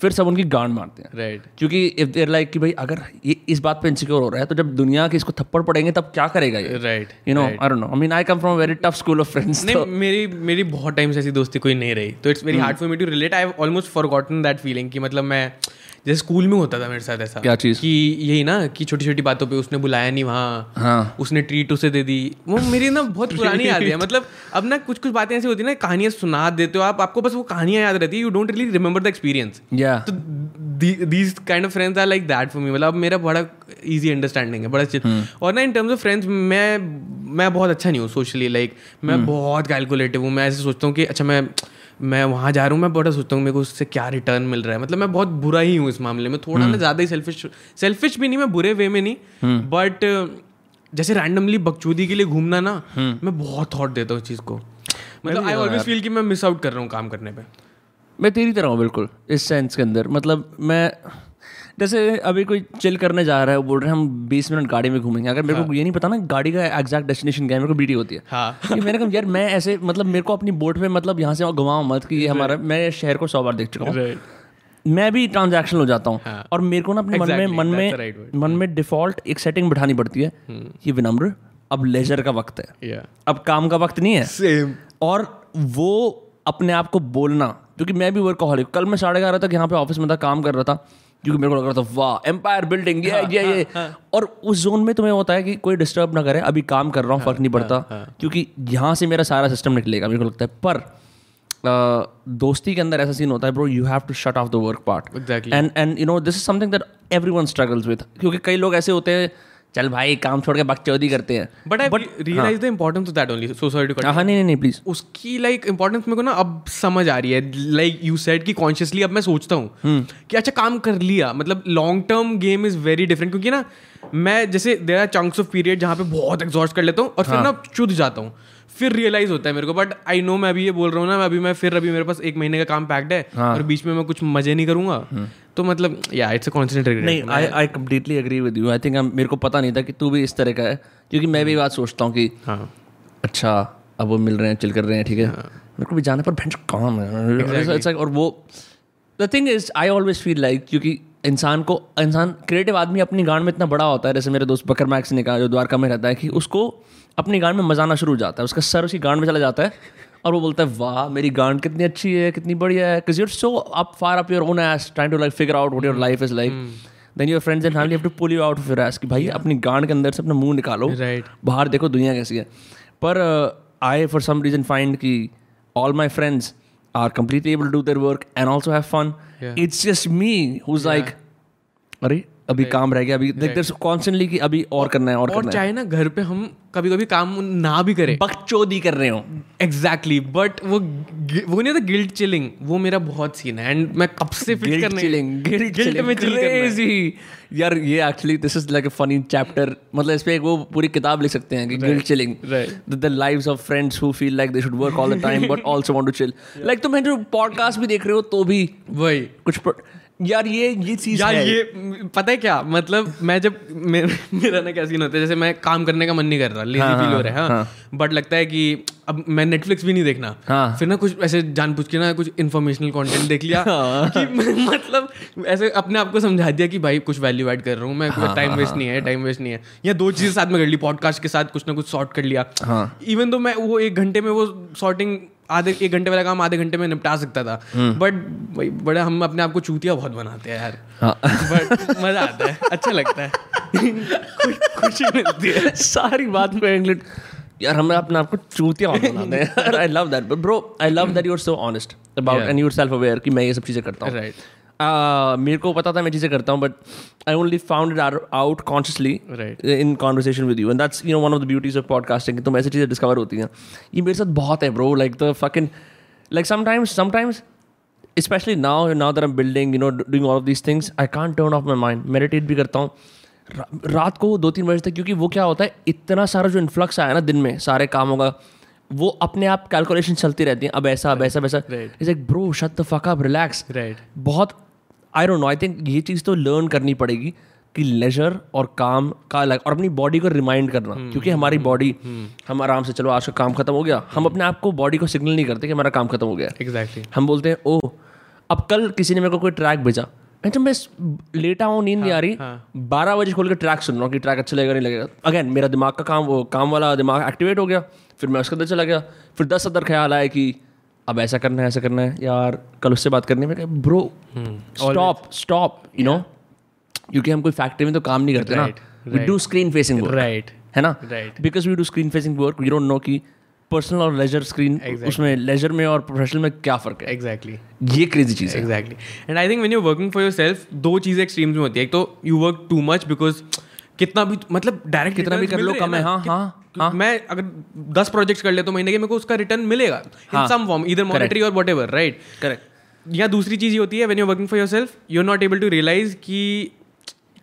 फिर सब उनकी गांड मारते हैं। Right right. क्योंकि इफ़ देर लाइक कि भाई अगर ये इस बात पे इनसिक्योर हो रहा है तो जब दुनिया के इसको थप्पड़ पड़ेंगे तब क्या करेगा ये? Right you know I don't know I mean I come from very tough school of friends नहीं मेरी मेरी बहुत टाइम से ऐसी दोस्ती कोई नहीं रही। तो it's very hard for me to relate I have almost forgotten that feeling कि मतलब मैं जैसे स्कूल में होता था मेरे साथ ऐसा क्या चीज़? कि यही ना कि छोटी छोटी बातों पे उसने बुलाया नहीं वहाँ हाँ। उसने ट्रीट उसे दे दी। वो मेरी ना बहुत पुरानी याद है। मतलब अब ना कुछ कुछ बातें ऐसी होती है ना कहानियाँ सुना देते हो आप आपको बस वो कहानियाँ याद रहती है। You don't really remember the experience या तो these kind of friends are like that for me मतलब अब मेरा बड़ा इजी अंडरस्टैंडिंग है बड़ा chill। और ना इन टर्म्स ऑफ़ फ्रेंड्स मैं मैं बहुत अच्छा नहीं हूँ सोशली लाइक मैं बहुत कैलकुलेटिव हूँ। मैं ऐसे सोचता हूँ कि अच्छा मैं मैं वहाँ जा रहा हूँ मैं बड़ा सोचता हूँ मेरे को उससे क्या रिटर्न मिल रहा है। मतलब मैं बहुत बुरा ही हूँ इस मामले में। थोड़ा ना ज़्यादा ही सेल्फिश सेल्फिश भी नहीं मैं बुरे वे में नहीं बट जैसे रैंडमली बकचूदी के लिए घूमना ना मैं बहुत थॉट देता हूँ इस चीज़ को। मतलब आई ऑलवेज फील कि मैं मिस आउट कर रहा हूँ काम करने पर मैं तेरी तरह हूँ बिल्कुल इस सेंस के अंदर। मतलब मैं जैसे अभी कोई चिल करने जा रहा है बोल रहे हैं हम बीस मिनट गाड़ी में घूमेंगे। अगर मेरे को ये नहीं पता ना गाड़ी का एग्जैक्ट डेस्टिनेशन क्या है मेरे को बीटी होती है। हाँ। कि मैंने कहा यार मैं ऐसे मतलब मेरे को अपनी बोट में मतलब यहाँ से घुमाओ मत कि ये हमारा मैं शहर को सौ बार देख चुका हूँ। मैं भी ट्रांजैक्शन हो जाता हूँ। हाँ। और मेरे को ना अपने मन में Exactly, मन में the right word. मन में डिफ़ॉल्ट एक सेटिंग बिठानी पड़ती है ये विनम्र अब लेजर का वक्त है। या अब काम का वक्त नहीं है। सेम और वो अपने आप को बोलना क्योंकि मैं भी वर्कहॉलिक कल मैं साढ़े ग्यारह तक यहाँ पे ऑफ़िस में था काम कर रहा था। क्योंकि मेरे को लग रहा था वाह एम्पायर बिल्डिंग ये ये ये। और उस जोन में तुम्हें होता है कि कोई डिस्टर्ब ना करे अभी काम कर रहा हूँ फ़र्क नहीं पड़ता। क्योंकि यहाँ से मेरा सारा सिस्टम निकलेगा मेरे को लगता है। पर दोस्ती के अंदर ऐसा सीन होता है bro you have to shut off the work part and and you know this is something that everyone struggles with क्योंकि कई लोग ऐसे होते हैं चल भाई काम छोड़ के बकचौदी करते हैं। But I realise the importance of that only so sorry to हाँ नहीं नहीं नहीं प्लीज़ उसकी लाइक इंपॉर्टेंस मेरे को ना अब समझ आ रही है। लाइक यू सेड कि कॉन्शियसली अब मैं सोचता हूँ कि अच्छा काम कर लिया। मतलब long term game is very different क्योंकि ना मैं जैसे there are chunks of period जहाँ पे बहुत एग्जॉस्ट कर लेता हूँ और फिर ना चुद जाता हूँ। फिर रियलाइज़ होता है मेरे को। बट आई नो मैं अभी ये बोल रहा हूँ ना मैं अभी मैं फिर अभी मेरे पास एक महीने का काम पैक्ड है हाँ. और बीच में मैं कुछ मज़े नहीं करूँगा। तो मतलब या इट्स अ कॉन्स्टेंट नहीं I I completely agree with you I think मेरे को पता नहीं था कि तू भी इस तरह का है क्योंकि मैं भी बात सोचता हूँ कि हाँ। अच्छा अब वो मिल रहे हैं चिल कर रहे हैं ठीक है? मेरे को भी जाने पर भैंस काम है। और वो the thing is I always feel like क्योंकि इंसान को इंसान क्रिएटिव आदमी अपनी गांड में इतना बड़ा होता है जैसे मेरे दोस्त बकर मैक्स ने कहा जो द्वारका में रहता है कि उसको अपनी गांड में मजाना शुरू हो जाता है। उसका सर उसकी गांड में चला जाता है और वो बोलता है वाह मेरी गांड कितनी अच्छी है कितनी बढ़िया है। Because you're so up far up your own ass trying to like figure out what your life is like then your friends and family have to pull you out of your ass कि भाई yeah. अपनी गांड के अंदर से अपना मुँह निकालो। Right. बाहर देखो दुनिया कैसी है। पर I for some reason find कि all my friends are completely able their work and also have fun. Yeah. it's just me who's like अरे अभी काम रह गया अभी देख there's constantly कि अभी और करना है और और करना है। चाहे ना घर पे हम कभी कभी काम ना भी करें। बकचोदी कर रहे हो। एग्जैक्टली बट वो वो नहीं था गिल्ट चिलिंग वो मेरा बहुत सीन है एंड मैं कब से फिट करने चिलिंग गिल्ट गिल्ट में चिल। क्रेजी यार ये actually this is like a funny chapter मतलब इस पे एक वो पूरी किताब लिख सकते हैं कि guilt chilling right. The lives of friends who feel like they should work all the time but also want to chill like तुम जो पॉडकास्ट भी देख रहे हो तो भी वही। कुछ यार ये ये चीज़ यार है। ये पता है क्या? मतलब मैं जब मे, मेरा ना क्या सीन होता है जैसे मैं काम करने का मन नहीं कर रहा लेजी हाँ, फील हो हाँ, रहा है हाँ। बट लगता है कि अब मैं नेटफ्लिक्स भी नहीं देखना। हाँ। फिर ना कुछ ऐसे जान पूछ के ना कुछ इन्फॉर्मेशनल कंटेंट देख लिया हाँ। कि मतलब ऐसे अपने आप को समझा दिया कि भाई कुछ वैल्यू ऐड कर रहा हूँ मैं हाँ, टाइम वेस्ट नहीं है टाइम वेस्ट नहीं है। या दो चीज़ें साथ में कर ली पॉडकास्ट के साथ कुछ ना कुछ सॉर्ट कर लिया। हाँ। इवन तो मैं वो एक घंटे में वो सॉर्टिंग आधे एक घंटे वाला काम आधे घंटे में निपटा सकता था। हम्म। बट भाई बड़ा हम अपने आप को चूतिया बहुत बनाते हैं यार। हाँ। बट मज़ा आता है अच्छा लगता है। खुशी मिलती है। सारी बात पे इंग्लिश यार हमें अपने आप को चूतिया बहुत बनाते हैं। I love that bro I love that you are so honest about and you self aware कि मैं ये सब चीज़ें करता हूँ। राइट Uh, मेरे को पता था मैं चीज़ें करता हूँ but I only found it out consciously in conversation with you and that's you know one of the beauties of podcasting तुम ऐसी चीज़ें डिस्कवर होती हैं। ये मेरे साथ बहुत है bro like the fucking like sometimes sometimes especially now now that I'm building you know d- doing all of these things I can't turn off my mind. Meditate भी करता हूँ। रा- रात को दो तीन बजे तक क्योंकि वो क्या होता है इतना सारा जो इन्फ्लक्स आया ना दिन में सारे कामों का वो अपने आप कैलकुलेशन चलती रहती हैं। अब ऐसा अब ऐसा वैसा is like bro shut the fuck up relax right बहुत I don't know I think ये चीज़ तो लर्न करनी पड़ेगी कि लेजर और काम का अलग और अपनी बॉडी को रिमाइंड करना hmm. क्योंकि हमारी बॉडी hmm. हम आराम से चलो आज का काम खत्म हो गया हम अपने आप को बॉडी को सिग्नल नहीं करते कि हमारा काम खत्म हो गया है। एग्जैक्टली हम बोलते हैं ओह अब कल किसी ने मेरे को कोई ट्रैक भेजा मैं जब मैं लेटा हूँ नींद नहीं आ रही बारह बजे खोल के ट्रैक सुन रहा हूँ कि ट्रैक अच्छा लगेगा नहीं लगेगा अगेन मेरा दिमाग का काम वो काम वाला दिमाग एक्टिवेट हो गया फिर मैं उसके अंदर चला गया फिर दस अदर ख्याल आया कि अब ऐसा करना है ऐसा करना है। यार कल उससे बात करनी है। Bro stop stop you know क्योंकि हम कोई फैक्ट्री में तो काम नहीं करते ना। We do screen facing right है ना? Right. Because we do screen facing work we don't know कि पर्सनल और लेजर स्क्रीन उसमें लेजर में और प्रोफेशनल में क्या फ़र्क है। एग्जैक्टली ये क्रेजी चीज़ है। Exactly and I think when you working for yourself दो चीज़ें एक्सट्रीम्स में होती है। एक तो you work too much because कितना भी मतलब डायरेक्ट कितना भी कर लो कम है हाँ हाँ हाँ मैं अगर दस प्रोजेक्ट्स कर ले तो महीने के मेरे को उसका रिटर्न मिलेगा इन सम फॉर्म इधर मॉनेटरी और वट एवर राइट करेक्ट या दूसरी चीज़ ये होती है when you working for yourself you are not able to realise कि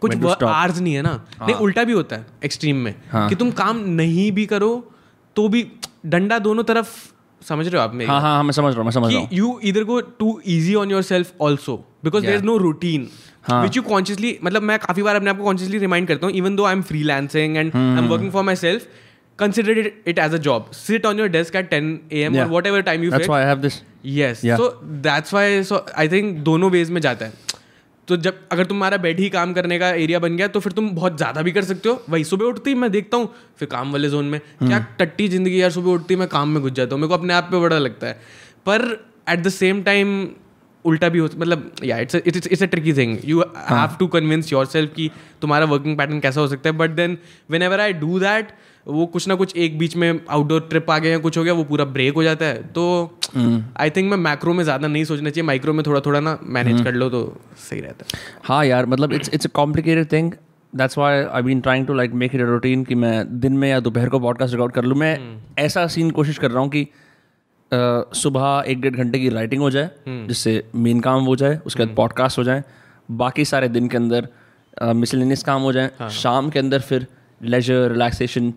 कुछ आर्स नहीं है ना। हाँ. नहीं उल्टा भी होता है एक्सट्रीम में हाँ. कि तुम काम नहीं भी करो तो भी डंडा दोनों तरफ़ समझ रहे हो आप मेरी हाँ हाँ हाँ मैं समझ रहा हूँ मैं समझ रहा हूँ। कि you either go too easy on yourself also because there is no routine which you consciously मतलब मैं काफ़ी बार अपने आपको कॉन्शियसली रिमाइंड करता हूँ even though I am freelancing and I am working for myself consider it as a job sit on your desk at ten A M whatever time you have so that's why so I think दोनों ways में जाता है। तो जब अगर तुम हमारा bed ही काम करने का एरिया बन गया तो फिर तुम बहुत ज़्यादा भी कर सकते हो। वही सुबह उठती मैं देखता हूँ फिर काम वाले जोन में। क्या टट्टी ज़िंदगी यार सुबह उठती मैं काम में घुस जाता हूँ। मेरे को अपने आप पे बड़ा लगता है। पर एट द सेम टाइम उल्टा भी हो मतलब या it's it's it's a tricky thing you have to convince yourself कि तुम्हारा वर्किंग पैटर्न कैसा हो सकता है but then whenever I do that वो कुछ ना कुछ एक बीच में आउटडोर ट्रिप आ गया या कुछ हो गया वो पूरा ब्रेक हो जाता है। तो आई थिंक मैं मैक्रो में ज़्यादा नहीं सोचना चाहिए माइक्रो में थोड़ा थोड़ा ना मैनेज कर लो तो सही रहता है। हाँ यार मतलब it's it's a complicated thing that's why I been trying to like make it a routine कि मैं दिन में या दोपहर को पॉडकास्ट रिकॉर्ड कर लूँ। मैं ऐसा सीन कोशिश कर रहा हूँ कि सुबह एक डेढ़ घंटे की राइटिंग हो जाए जिससे मेन काम हो जाए उसके बाद पॉडकास्ट हो जाए बाकी सारे दिन के अंदर मिसलिनियस काम हो जाए शाम के अंदर फिर लेजर रिलैक्सेशन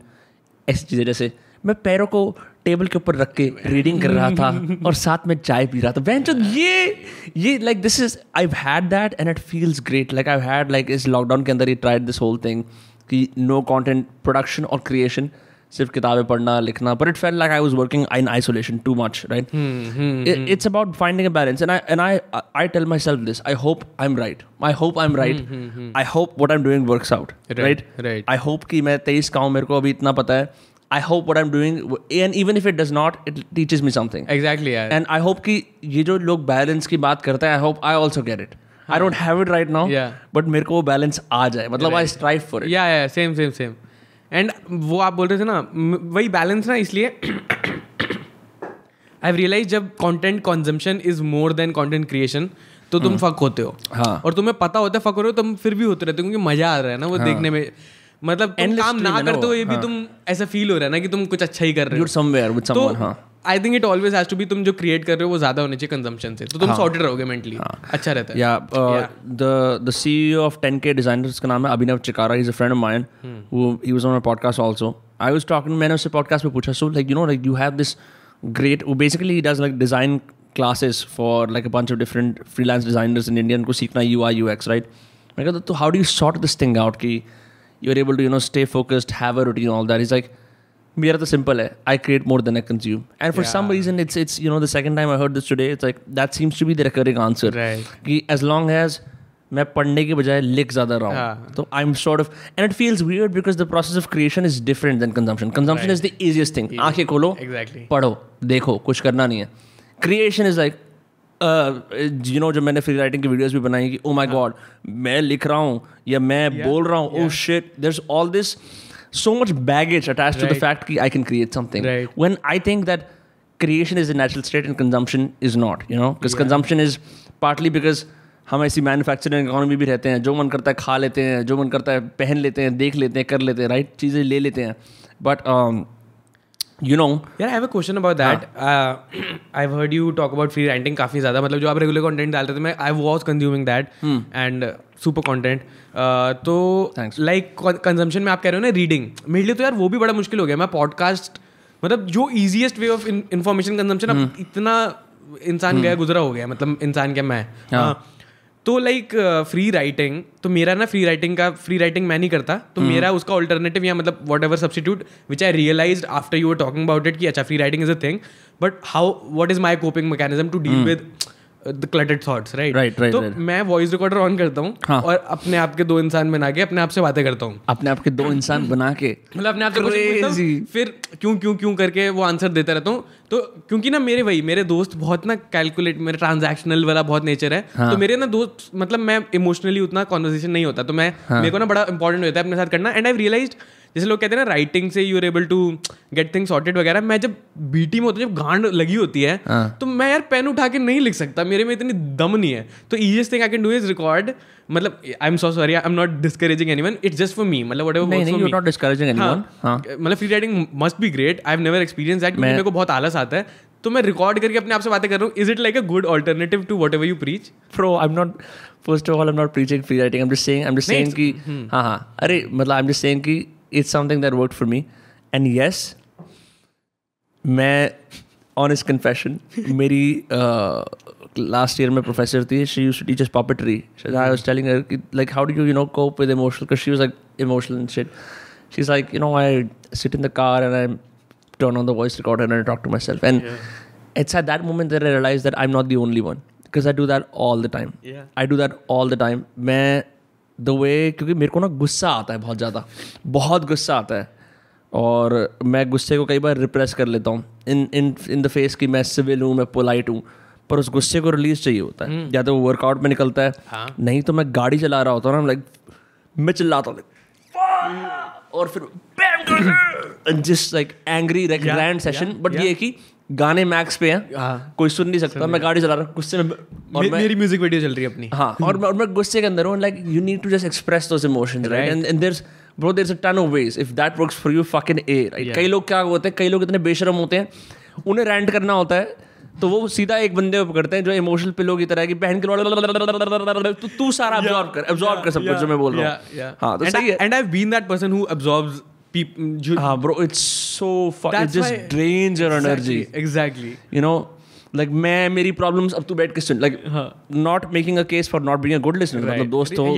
ऐसी चीज़ें जैसे मैं पैरों को टेबल के ऊपर रख के रीडिंग कर रहा था और साथ में चाय पी रहा था। बेंच ये ये like this is I had that and it feels great like I had like इस लॉकडाउन के अंदर ही ट्राइड दिस होल थिंग कि नो कंटेंट प्रोडक्शन और क्रिएशन सिर्फ़ किताबें पढ़ना लिखना but but it felt like I was working in isolation too much right It- it's about finding a balance and I and I I tell myself this I hope I'm right I hope I'm right I hope what I'm doing works out Right, right right. I hope कि मैं तेईस का हूँ मेरे को अभी इतना पता है I hope what I'm doing, and even if it does not, it teaches me something. Exactly यार And I hope कि ये जो लोग बैलेंस की बात करते हैं, I hope I also get it. I don't have it right now, Yeah. but मेरे को वो बैलेंस आ जाए मतलब I strive for it. या या सेम सेम सेम एंड वो आप बोल रहे थे ना वही बैलेंस ना इसलिए आई रियलाइज़ जब content consumption is more than content creation तो तुम फक होते हो हाँ। और तुम्हें पता होता है फक हो रहे हो तुम फिर भी होते रहते हो क्योंकि मज़ा आ रहा है ना वो हाँ. देखने में मतलब तुम काम ना करते हो ये भी तुम ऐसा फील हो रहा है ना कि तुम कुछ अच्छा ही कर रहे हो समवेयर विद समवन तो हाँ. I think it always has to be तुम जो क्रिएट कर रहे हो वो ज़्यादा होने चाहिए कंजम्पशन से। तो तुम सॉर्टेड रहोगे मेंटली अच्छा रहता है। या the the CEO of 10k designers का नाम है Abhinav Chikara. Is a friend of mine who he was on a podcast also I was talking मैंने उससे पॉडकास्ट पे पूछा so like you know like you have this great वो basically does like design classes for like a bunch of different freelance designers in India उनको सीखना U I U X right मैं कहता तो how do you sort this thing out की you are able to you know stay focused have a routine all that is like मेरा तो simple है I create more than I consume and for some reason it's it's you know the second time I heard this today it's like that seems to be the recurring answer Right. कि as long as मैं पढ़ने के बजाय लिख ज़्यादा रहा हूँ हाँ. तो I am sort of and it feels weird because the process of creation is different than consumption consumption is the easiest thing आँखें खोलो Exactly. पढ़ो देखो कुछ करना नहीं है creation is like you know जब मैंने फ्री राइटिंग की वीडियोस भी बनाई कि ओ माय गॉड मैं लिख रहा हूँ या मैं बोल रहा हूँ ओ shit there is all this so much baggage attached to the Right. fact that I can create something. Right. When I think that creation is a natural state and consumption is not, you know, because consumption is partly because हम ऐसी manufacturing economy भी रहते हैं जो मन करता है खा लेते हैं जो मन करता है पहन लेते हैं देख लेते हैं कर लेते हैं राइट चीज़ें ले लेते हैं बट यू नो यार I have a question about that I heard you talk about free writing काफ़ी ज़्यादा मतलब जो आप रेगुलर कंटेंट डाल रहे थे मैं I was consuming that and super content तो लाइक कंजम्पशन में आप कह रहे हो ना रीडिंग मेरे लिए तो यार वो भी बड़ा मुश्किल हो गया। मैं पॉडकास्ट मतलब जो easiest way of information consumption अब इतना इंसान गया गुजरा हो गया मतलब इंसान क्या मैं? हाँ. तो लाइक फ्री राइटिंग तो मेरा ना फ्री राइटिंग का फ्री राइटिंग मैं नहीं करता तो hmm. मेरा उसका ऑल्टरनेटिव या मतलब whatever substitute which I realize after you are talking about it कि अच्छा free writing is a thing but how what is my coping mechanism to deal with the cluttered thoughts right तो right. मैं voice recorder on करता हूँ हाँ. और अपने आप के दो इंसान बना के अपने आप से बातें करता हूँ अपने आप के दो इंसान बना के मतलब अपने आप से हूँ. फिर क्यों क्यों क्यों करके वो आंसर देता रहता हूँ तो क्योंकि ना मेरे वही मेरे दोस्त बहुत ना कैलकुलेट मेरे ट्रांजैक्शनल वाला बहुत नेचर है हाँ. तो मेरे ना दोस्त मतलब मैं इमोशनली उतना कॉन्वर्सेशन नहीं होता तो मैं मेरे को ना बड़ा इंपॉर्टेंट होता है अपने साथ करना एंड आई रियलाइज़ जैसे लोग कहते हैं ना राइटिंग से you are able to get thing sorted वगैरह। मैं जब बीटी में होता हूँ जब गांड लगी होती है तो मैं यार पेन उठा के नहीं लिख सकता। मेरे में इतनी दम नहीं है। तो easiest thing I can do is record मतलब I am so sorry I am not discouraging anyone it's just for me मतलब what you not discouraging anyone हाँ। मतलब free writing must be great I have never experience that मेरे को बहुत आलस आता है। तो मैं रिकॉर्ड करके अपने आप से बातें कर रहा हूँ। Is it like a good alternative to whatever you preach Bro, I'm not. First of all, I'm not preaching free writing. I'm just saying. I'm just saying कि हाँ हाँ। अरे मतलब I'm just saying कि it's something that worked for me. And yes, मैं honest confession मेरी last year में professor थी she use to teach us puppetry I was telling her कि like how do you you know cope with emotional because she was like emotional and shit she's like you know I sit in the car and I turn on the voice recorder and I talk to myself and it's at that moment that I realized that I'm not the only one because I do that all the time Yeah. I do that all the time मैं the way क्योंकि मेरे को ना गुस्सा आता है बहुत ज़्यादा बहुत गुस्सा आता है। और मैं गुस्से को कई बार रिप्रेस कर लेता हूँ। इन इन इन द फेस कि मैं सिविल हूँ मैं पोलाइट हूँ पर उस गुस्से को रिलीज़ चाहिए होता है। या तो वो वर्कआउट में निकलता है हाँ. नहीं तो मैं गाड़ी चला रहा होता हूँ ना लाइक मैं चिल्लाता हूँ और फिर just like angry grand session but ये कि गाने मैक्स पे हैं। हाँ. कोई सुन नहीं सकता। मैं गाड़ी चला रहा हूँ। गुस्से में और मे- मैं मेरी म्यूज़िक वीडियो चल रही है अपनी। हाँ और मैं और मैं गुस्से के अंदर हूँ। Like you need to just express those emotions right and and there's bro there's a ton of ways if that works for you fucking A right कई लोग क्या होते हैं? कई लोग इतने बेशरम होते हैं। उन्हें रेंट करना होता है। तो वो सीधा एक बंदे को पकड़ते हैं जो इमोशनल पिलो की तरह कि बहन के तो तू सारा अब्जॉर्ब कर अब्जॉर्ब कर सब कुछ जो मैं बोल रहा हूँ। हाँ तो सही है। And I been that person who people हाँ bro it's so it just drains your energy exactly you know like मैं मेरी प्रॉब्लम्स अब तू बैठ के सुन like not making a case for not being a good listener मतलब दोस्त हो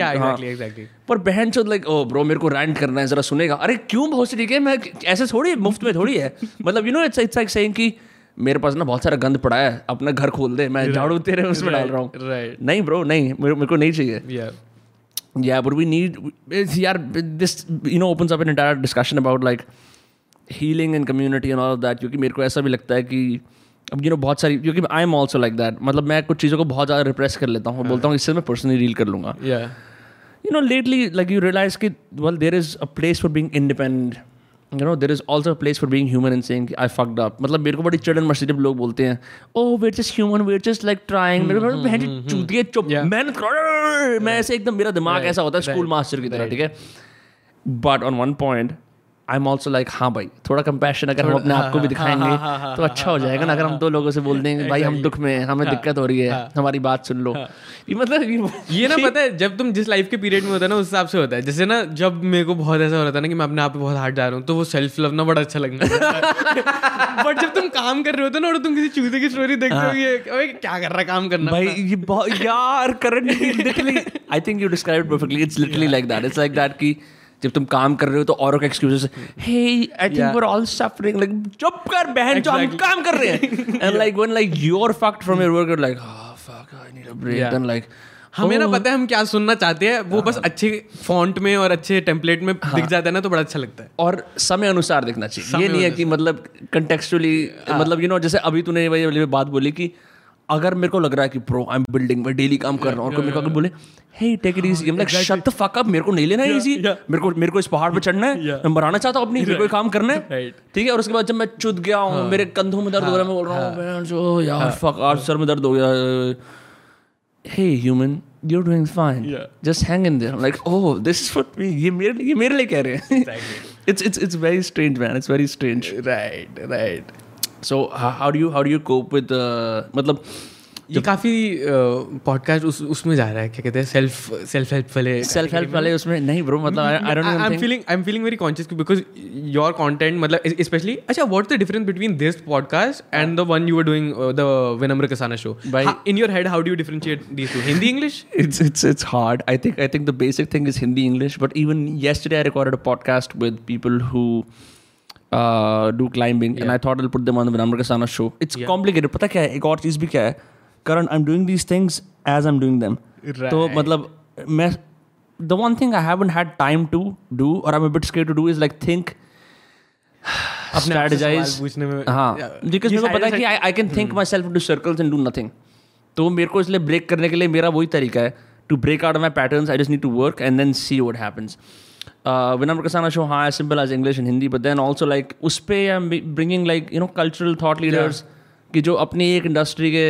पर बहन चो लाइक ओ ब्रो मेरे को रैंट करना है जरा सुनेगा अरे क्यों बहुत ठीक है मैं ऐसे थोड़ी मुफ़्त में थोड़ी है मतलब you know it's it's like saying कि मेरे पास ना बहुत सारा गंद पड़ा है अपना घर खोल दे मैं झाड़ू तेरे उसमें डाल रहा हूँ नहीं ब्रो नहीं मेरे को नहीं चाहिए yeah yeah but we need yeah this you know opens up an entire discussion about like healing in community and all of that क्योंकि मेरे को ऐसा भी लगता है कि अब यू नो बहुत सारी क्योंकि I am also like that मतलब मैं कुछ चीज़ों को बहुत ज़्यादा रिप्रेस कर लेता हूँ बोलता हूँ इससे मैं पर्सनली डील कर लूँगा या you know lately like you realize कि well there is a place for being independent you know there is also place for being human in saying I fucked up मतलब मेरे को बड़ी चढ़न मस्जिद लोग बोलते हैं ओ wait just human wait just like trying मेरा दिमाग ऐसा होता है स्कूल मास्टर की तरह ठीक है? But on one point I am also like हाँ भाई थोड़ा कंपैशन अगर हम अपने आप को भी दिखाएँगे तो अच्छा हो जाएगा ना। अगर हम दो लोगों से बोल देंगे भाई हम दुख में हैं हमें दिक्कत हो रही है हमारी बात सुन लो। ये मतलब ये- ना पता है जब तुम जिस लाइफ के पीरियड में होता है ना उस हिसाब से होता है। जैसे ना जब मेरे को बहुत ऐसा हो रहा था ना कि मैं अपने आप पे बहुत हार्ड जा रहा हूँ तो वो सेल्फ लव ना बड़ा अच्छा लगना बट जब तुम काम कर रहे होते हो ना और तुम किसी चूजे की स्टोरी देखते हो ये क्या कर रहा है काम करना भाई ये बहुत यार current literally I think you describe perfectly it's literally like that it's like that कि जब तुम काम कर रहे हो तो औरों के excuses hey I think. We are all suffering like चुप कर बहन जो हम काम कर रहे हैं. And like when like you are fucked from your work like हाँ fuck I need a break then like हमें ना पता है हम क्या सुनना चाहते हैं? वो बस अच्छे फॉन्ट में और अच्छे टेम्पलेट में दिख जाता है ना तो बड़ा अच्छा लगता है। और समय अनुसार देखना चाहिए। ये नहीं है कि मतलब कंटेक्चुअली मतलब यू नो जैसे अभी तूने वही वाली बात बोली कि अगर मेरे को लग रहा है कि प्रो आई एम बिल्डिंग मैं डेली काम कर रहा हूँ और मेरे को अगर बोले hey take it easy like shut the fuck up मेरे को नहीं लेना है इजी मेरे को मेरे को इस पहाड़ पे चढ़ना है मैं बनाना चाहता हूँ अपनी मेरे को काम करना है। Right. ठीक है और उसके बाद जब मैं चुद गया हूँ मेरे कंधों में दर्द हो रहा है मैं बोल रहा हूँ यार फक आज सर में दर्द हो गया। Hey human you're doing fine. Yeah. just hang in there. I'm like oh this is what ये मेरे ये मेरे लिए कह रहे हैं. It's it's it's very strange man. It's very strange. Right right so how do how do you cope with मतलब ये काफ़ी पॉडकास्ट uh, उस उसमें जा रहा है क्या कहते हैं सेल्फ सेल्फ हेल्प वाले सेल्फ हेल्प वाले उसमें नहीं ब्रो मतलब I am feeling very conscious because your content मतलब स्पेशली अच्छा what the difference between this podcast and the one you are doing the Vinamra Kasana show by in your head how do differentiate these two Hindi English it's it's it's hard I think I think the basic thing is Hindi English but even yesterday I record a podcast with people who uh, do climbing, yeah. and I thought I'll put them on the Vinamra Kasana show. It's yeah. complicated. पता क्या है एक और चीज़ भी क्या है Karan, I'm doing these things as I'm doing them. तो मतलब मैं the one thing I haven't had time to do or I'm a bit scared to do is like think अपने आप से strategize सवाल पूछने में हाँ बिकॉज़ मेरे को पता है कि I I can think myself to circles and do nothing तो मेरे को इसलिए ब्रेक करने के लिए मेरा वही तरीका है to break out my pattern I just need to work and then see what happens Vinamra Kasana show हाँ simple as English and Hindi but then also like उस पर I am bringing like you know cultural thought leaders कि जो अपनी एक industry के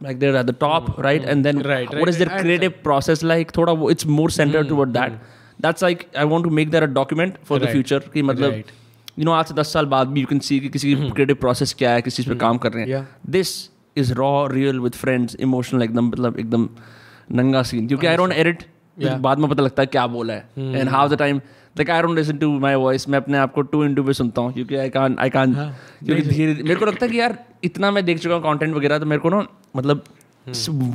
like they're at the top right? And then Right, what is right, their right. creative process like? thoda wo- it's more centered toward that. that's like i want to make that a document for the future कि मतलब Right. You know आज से दस साल बाद भी you can see कि किसी की क्रिएटिव प्रोसेस क्या है किस चीज़ पे काम कर रहे हैं. This is raw real with friends emotional एकदम मतलब एकदम नंगा सीन क्योंकि आई डोंट एडिट Yeah. बाद में पता लगता है क्या बोला है। And how the time like I don't listen to my voice मैं अपने आप को टू इंटू पे सुनता हूँ क्योंकि आई कान आई कान क्योंकि धीरे मेरे को लगता है कि यार इतना मैं देख चुका हूँ कंटेंट वगैरह तो मेरे को ना मतलब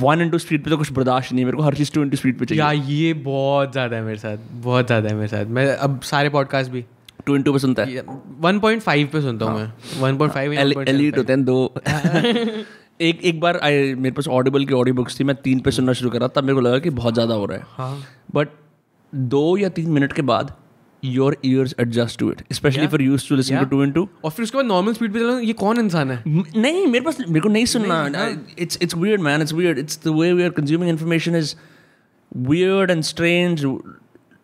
वन इंटू स्पीड पे तो कुछ बर्दाश्त नहीं है मेरे को हर चीज़ टू इंटू स्पीड पे चाहिए। या ये बहुत ज़्यादा है मेरे साथ बहुत ज़्यादा है मेरे साथ। मैं अब सारे पॉडकास्ट भी टू इंटू पे सुनता है। 1.5 पे सुनता हूँ मैं। 1.5 या 1.75 एलिट होते हैं दो। एक एक बार आई मेरे पास ऑडिबल की ऑडियो बुक्स थी मैं तीन पे सुनना शुरू करा तब मेरे को लगा कि बहुत ज़्यादा हो रहा है। हाँ। बट दो या तीन मिनट के बाद your ears adjust to it specially for used to listen to to in to और फिर उसके बाद नॉर्मल स्पीड पे चला ये कौन इंसान है? नहीं मेरे पास मेरे को नहीं सुनना। It's it's weird man it's weird it's the way we are consuming information is weird and strange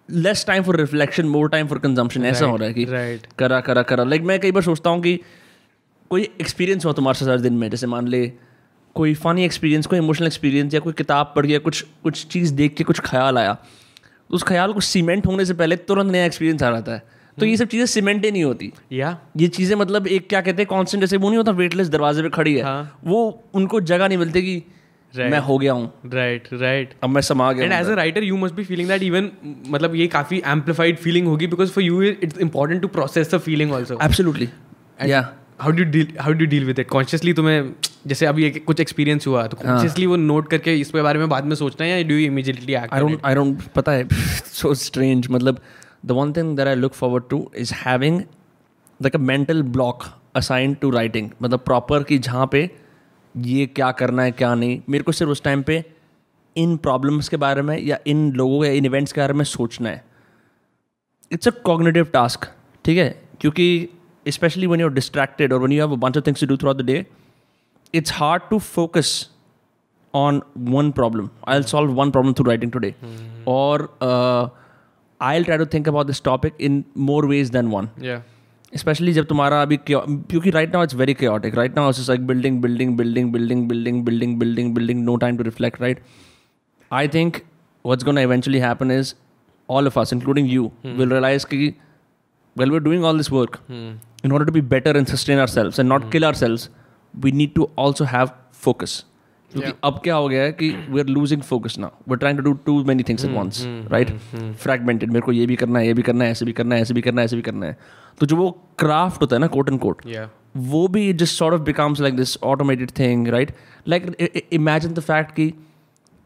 less time for reflection more time for consumption ऐसा हो रहा है कि right. करा करा करा। लाइक मैं कई बार सोचता हूँ कि कोई एक्सपीरियंस हुआ तुम्हारे साथ दिन में? जैसे मान ले कोई फनी एक्सपीरियंस कोई इमोशनल एक्सपीरियंस या कोई किताब पढ़ या कुछ कुछ चीज़ देख के कुछ ख्याल आया तो उस ख्याल को सीमेंट होने से पहले तुरंत नया एक्सपीरियंस आ जाता है तो ये सब चीज़ें सीमेंट ही नहीं होती। या। ये चीज़ें मतलब एक क्या कहते हैं कॉन्स्टेंट जैसे वो नहीं होता वेटलेस दरवाजे पे खड़ी है। हाँ। वो उनको जगह नहीं मिलती कि Right. मैं हो गया हूँ। राइट राइट अब मैं समा गया and as a writer you must be feeling that even मतलब ये काफ़ी एम्पलीफाइड फीलिंग होगी because for you it's important to process the feeling also absolutely या how do deal how do deal with it consciously तुम्हें जैसे अभी एक कुछ एक्सपीरियंस हुआ तो कॉन्शियसली वो नोट करके इस पे बारे में बाद में सोचना है या do you immediately I don't I don't पता है so strange मतलब the one thing that I look forward to is having like a mental block assigned to writing मतलब प्रॉपर कि जहाँ पे ये क्या करना है क्या नहीं। मेरे को सिर्फ़ उस टाइम पे इन प्रॉब्लम्स के बारे में या इन लोगों या इन इवेंट्स के बारे में सोचना है। इट्स अ कॉग्निटिव टास्क ठीक है? क्योंकि especially when you're distracted or when you have a bunch of things to do throughout the day, it's hard to focus on one problem. I'll solve one problem through writing today, or uh, I'll try to think about this topic in more ways than one. Yeah. Specially जब तुम्हारा अभी chaos- क्योंकि right now it's very chaotic right now it's like building building building building building building building building no time to reflect right I think what's going to eventually happen is all of us including you will realize कि well we're doing all this work in order to be better and sustain ourselves and not kill ourselves we need to also have focus. क्योंकि Yeah. अब क्या हो गया है कि we are losing focus now we trying to do too many things at once right fragmented मेरे को ये भी करना है ये भी करना है ऐसे भी करना है ऐसे भी करना है ऐसे भी करना है। तो जो वो क्राफ्ट होता है ना कोट एंड कोट Yeah. वो भी just sort of becomes like this automated thing right like imagine the fact कि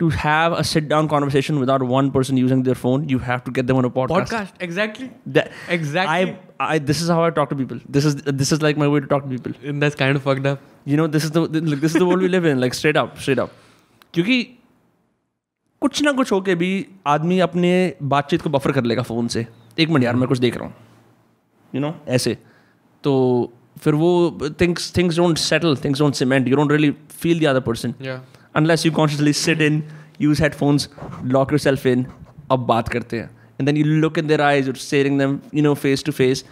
to have a sit down conversation without one person using their phone you have to get them on a podcast, Podcast. Exactly. That, Exactly. I, I this is how I talk to people this is this is like my way to talk to people And that's kind of fucked up. you know this is the this is the world we live in like straight up straight up क्योंकि कुछ ना कुछ होके भी आदमी अपने बातचीत को बफर कर लेगा फ़ोन से एक मिनट यार मैं कुछ देख रहा हूँ यू नो ऐसे तो फिर वो things things don't settle things don't cement you don't really feel the other person Yeah. unless you consciously sit in, use headphones, lock yourself in, अब बात करते हैं। And then you look in their eyes, you're staring them, you know, face to face.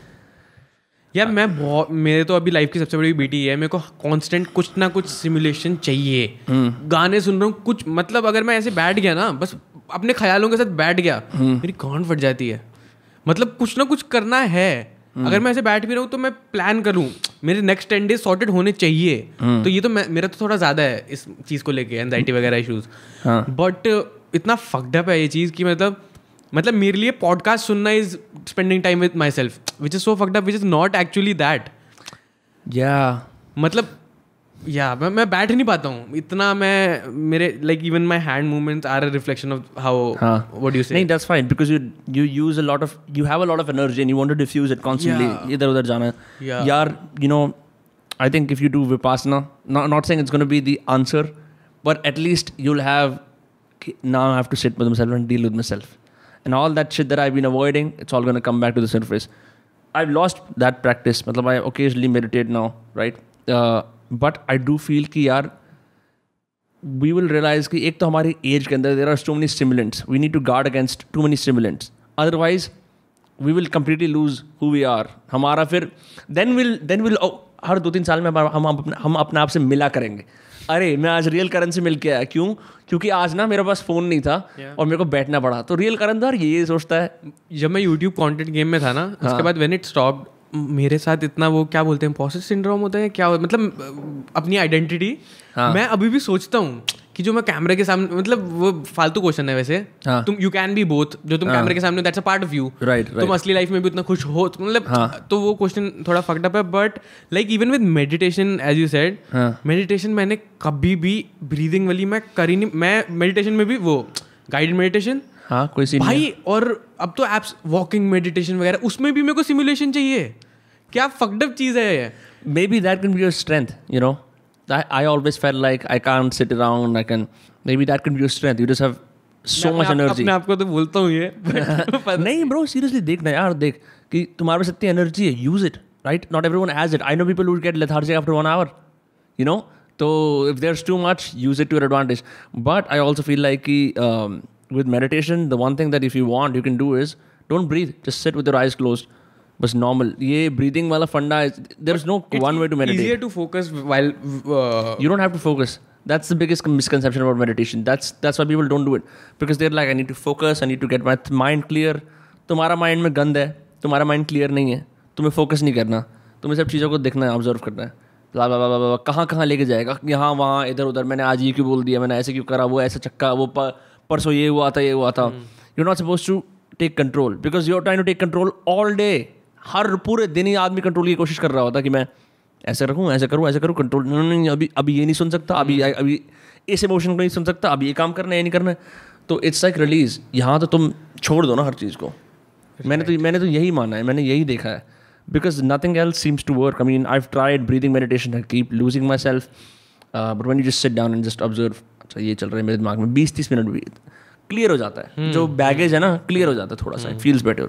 यार मैं बहुत मेरे तो अभी लाइफ की सबसे बड़ी बीटी है मेरे को कांस्टेंट कुछ ना कुछ सिमुलेशन चाहिए। गाने सुन रहा हूँ कुछ मतलब अगर मैं ऐसे बैठ गया ना बस अपने ख्यालों के साथ बैठ गया मेरी कान फट जाती है। मतलब कुछ ना कुछ करना है। अगर मैं ऐसे बैठ भी रहा हूँ तो मैं प्लान करूँ। मेरे नेक्स्ट टेन डेज़ सॉर्टेड होने चाहिए। तो ये तो मेरा तो थोड़ा ज़्यादा है इस चीज़ को लेके एनजाइटी वगैरह इशूज़ हाँ। बट इतना फकडप है ये चीज़ कि मतलब मतलब मेरे लिए पॉडकास्ट सुनना is spending time with myself which is so fucked up which is not actually that या मतलब या yeah, मैं मैं बैठ नहीं पाता हूँ। इतना मैं मेरे like even my hand movements are a reflection of how what you say नहीं that's fine because you you use a lot of you have a lot of energy and you want to diffuse it constantly इधर-उधर जाना। Yeah. यार you know I think if you do ना not saying it's gonna be the answer but at least you'll have now have to sit with and deal with myself and all that shit that I been avoiding it's all gonna come back to the I lost that practice मतलब I occasionally meditate now right but I do feel कि यार we will realize कि एक तो हमारी age के अंदर there are too many stimulants we need to guard against too many stimulants otherwise we will completely lose who we are हमारा फिर देन विल देन विल हर दो तीन साल में हम अपने हम अपने आप से मिला करेंगे। अरे मैं आज रियल करण से मिल के आया। क्यों? क्योंकि आज ना मेरे पास फ़ोन नहीं था Yeah. और मेरे को बैठना पड़ा। तो रियल करण तो यार ये ये सोचता है। जब मैं यूट्यूब कंटेंट गेम में था ना हाँ. उसके बाद व्हेन इट स्टॉप मेरे साथ इतना वो क्या बोलते हैं पॉसिट सिंड्रोम होता है क्या मतलब अपनी आइडेंटिटी हाँ। मैं अभी भी सोचता हूँ कि जो मैं कैमरे के सामने मतलब वो फालतू क्वेश्चन है वैसे हाँ। तुम यू कैन बी बोथ जो तुम हाँ. कैमरे के सामने that's a part of you right. तुम असली लाइफ में भी उतना खुश हो तो मतलब हाँ। तो वो क्वेश्चन थोड़ा फक्ड अप है but like even with meditation as you said. Meditation मैंने कभी भी ब्रीदिंग वाली मैं करी नहीं मैं मेडिटेशन में भी वो गाइडेड मेडिटेशन हाँ कोई सीन भाई और अब तो एप्स वॉकिंग मेडिटेशन वगैरह उसमें भी मेरे को सिमुलेशन चाहिए क्या फकडअप चीज़ है ये? Maybe that can be your strength you know? I, I always felt like i can't sit around i can maybe be can be your strength. You just have so मैं much अपने आप- energy. अपने आप तो बोलता हूँ ये नहीं ब्रो सीरियसली देखना यार देख कि तुम्हारे पास इतनी एनर्जी है use it right not everyone has it I know people would get lethargic after one hour you know तो if there is too much use it to your advantage but I also feel like कि with meditation the one thing that if you want you can do is don't breathe just sit with your eyes closed बस normal ये breathing वाला फंडा there is no one way to meditate focus while uh, you don't have to focus. That's the biggest misconception about meditation. That's that's why people don't do it. Because they're like i need to focus i need to get my th- mind clear. तुम्हारा mind में गंद है तुम्हारा mind clear नहीं है तुम्हें focus नहीं करना। तुम्हें सब चीज़ों को देखना है ऑब्ज़र्व करना है। ला ला ला ला कहाँ कहाँ लेके जाएगा? यहाँ वहाँ इधर उधर। मैंने आज ये क्यों बोल दिया? मैंने ऐसे क्यों करा? वो ऐसा चक्का वो परसों ये हुआ था ये हुआ था। You not suppose to take control because you are trying to take control all day हर पूरे दिन ही आदमी कंट्रोल की कोशिश कर रहा होता कि मैं ऐसे रखूँ ऐसे करूँ ऐसे करूँ कंट्रोल नहीं नहीं अभी अभी ये नहीं सुन सकता अभी अभी इस इमोशन को नहीं सुन सकता अभी ये काम करना है ये नहीं करना है। तो इट्स लाइक रिलीज़ यहाँ तो तुम छोड़ दो ना हर चीज़ को। मैंने तो मैंने तो यही माना है मैंने यही देखा है। Because nothing else seems to work I mean I tried breathing meditation I keep losing myself but when you just sit down and just observe अच्छा ये चल रहा है मेरे दिमाग में बीस तीस मिनट भी क्लियर हो जाता है। जो बैगेज है ना क्लियर हो जाता है थोड़ा सा। फील्स बेटर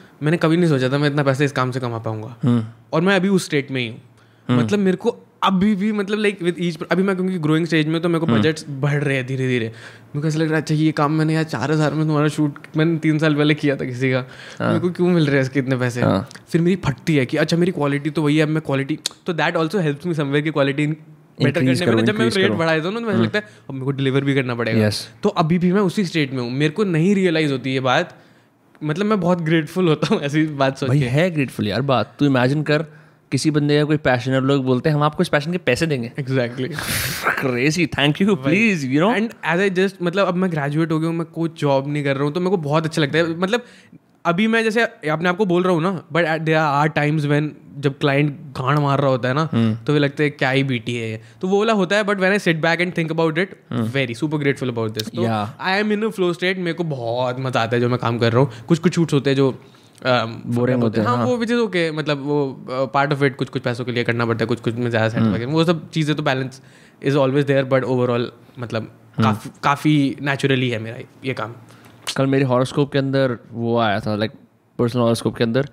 मैंने कभी नहीं सोचा था मैं इतना पैसा इस काम से कमा पाऊँगा। और मैं अभी उस स्टेट में ही हूँ। मतलब मेरे को अभी भी मतलब लाइक विद ईच अभी मैं क्योंकि ग्रोइंग स्टेज में तो मेरे को बजट बढ़ रहे हैं धीरे धीरे मेरे को ऐसा लग रहा है अच्छा ये काम मैंने यार चार हज़ार में तुम्हारा शूट मैंने तीन साल पहले किया था किसी का। मेरे को क्यों मिल रहे हैं इसके इतने पैसे? फिर मेरी फटती है कि अच्छा मेरी क्वालिटी तो वही है अब मैं क्वालिटी तो that also helps me somewhere की क्वालिटी बेटर करने में जब मैं रेट करो। बढ़ा देता हूँ ना तो मुझे लगता है अब मेरे को डिलीवर भी करना पड़ेगा। तो अभी भी मैं उसी स्टेट में हूँ। मेरे को नहीं रियलाइज़ होती ये बात मतलब मैं बहुत ग्रेटफुल होता हूँ ऐसी बात सोच भाई है ग्रेटफुल यार बात। तू इमेजिन कर किसी बंदे का कोई पैशन लोग बोलते हैं हम आपको इस पैशन के पैसे देंगे। Exactly crazy thank you please you know and as I just मतलब अब मैं ग्रेजुएट हो गया हूँ मैं कोई जॉब नहीं कर रहा हूँ तो मेरे को बहुत अच्छा लगता है। मतलब अभी मैं जैसे अपने आपको बोल रहा हूँ ना but there are times when जब क्लाइंट गांड मार रहा होता है ना hmm. तो वे लगता है क्या ही बीटी है तो वो वाला होता है but when I sit back and think about it very super grateful about this I am in flow state मेरे को बहुत मज़ा आता है जो मैं काम कर रहा हूँ। कुछ कुछ शूट्स होते हैं जो बोरिंग होते हैं हाँ वो विच इज़ ओके मतलब वो पार्ट ऑफ़ इट कुछ कुछ पैसों के लिए करना पड़ता है कुछ कुछ में ज़्यादा सेट वो सब चीज़ें तो balance is always there but overall मतलब काफ़ी काफ़ी नेचुरली है मेरा ये काम। कल मेरे हॉरोस्कोप के अंदर वो आया था लाइक पर्सनल हॉरोस्कोप के अंदर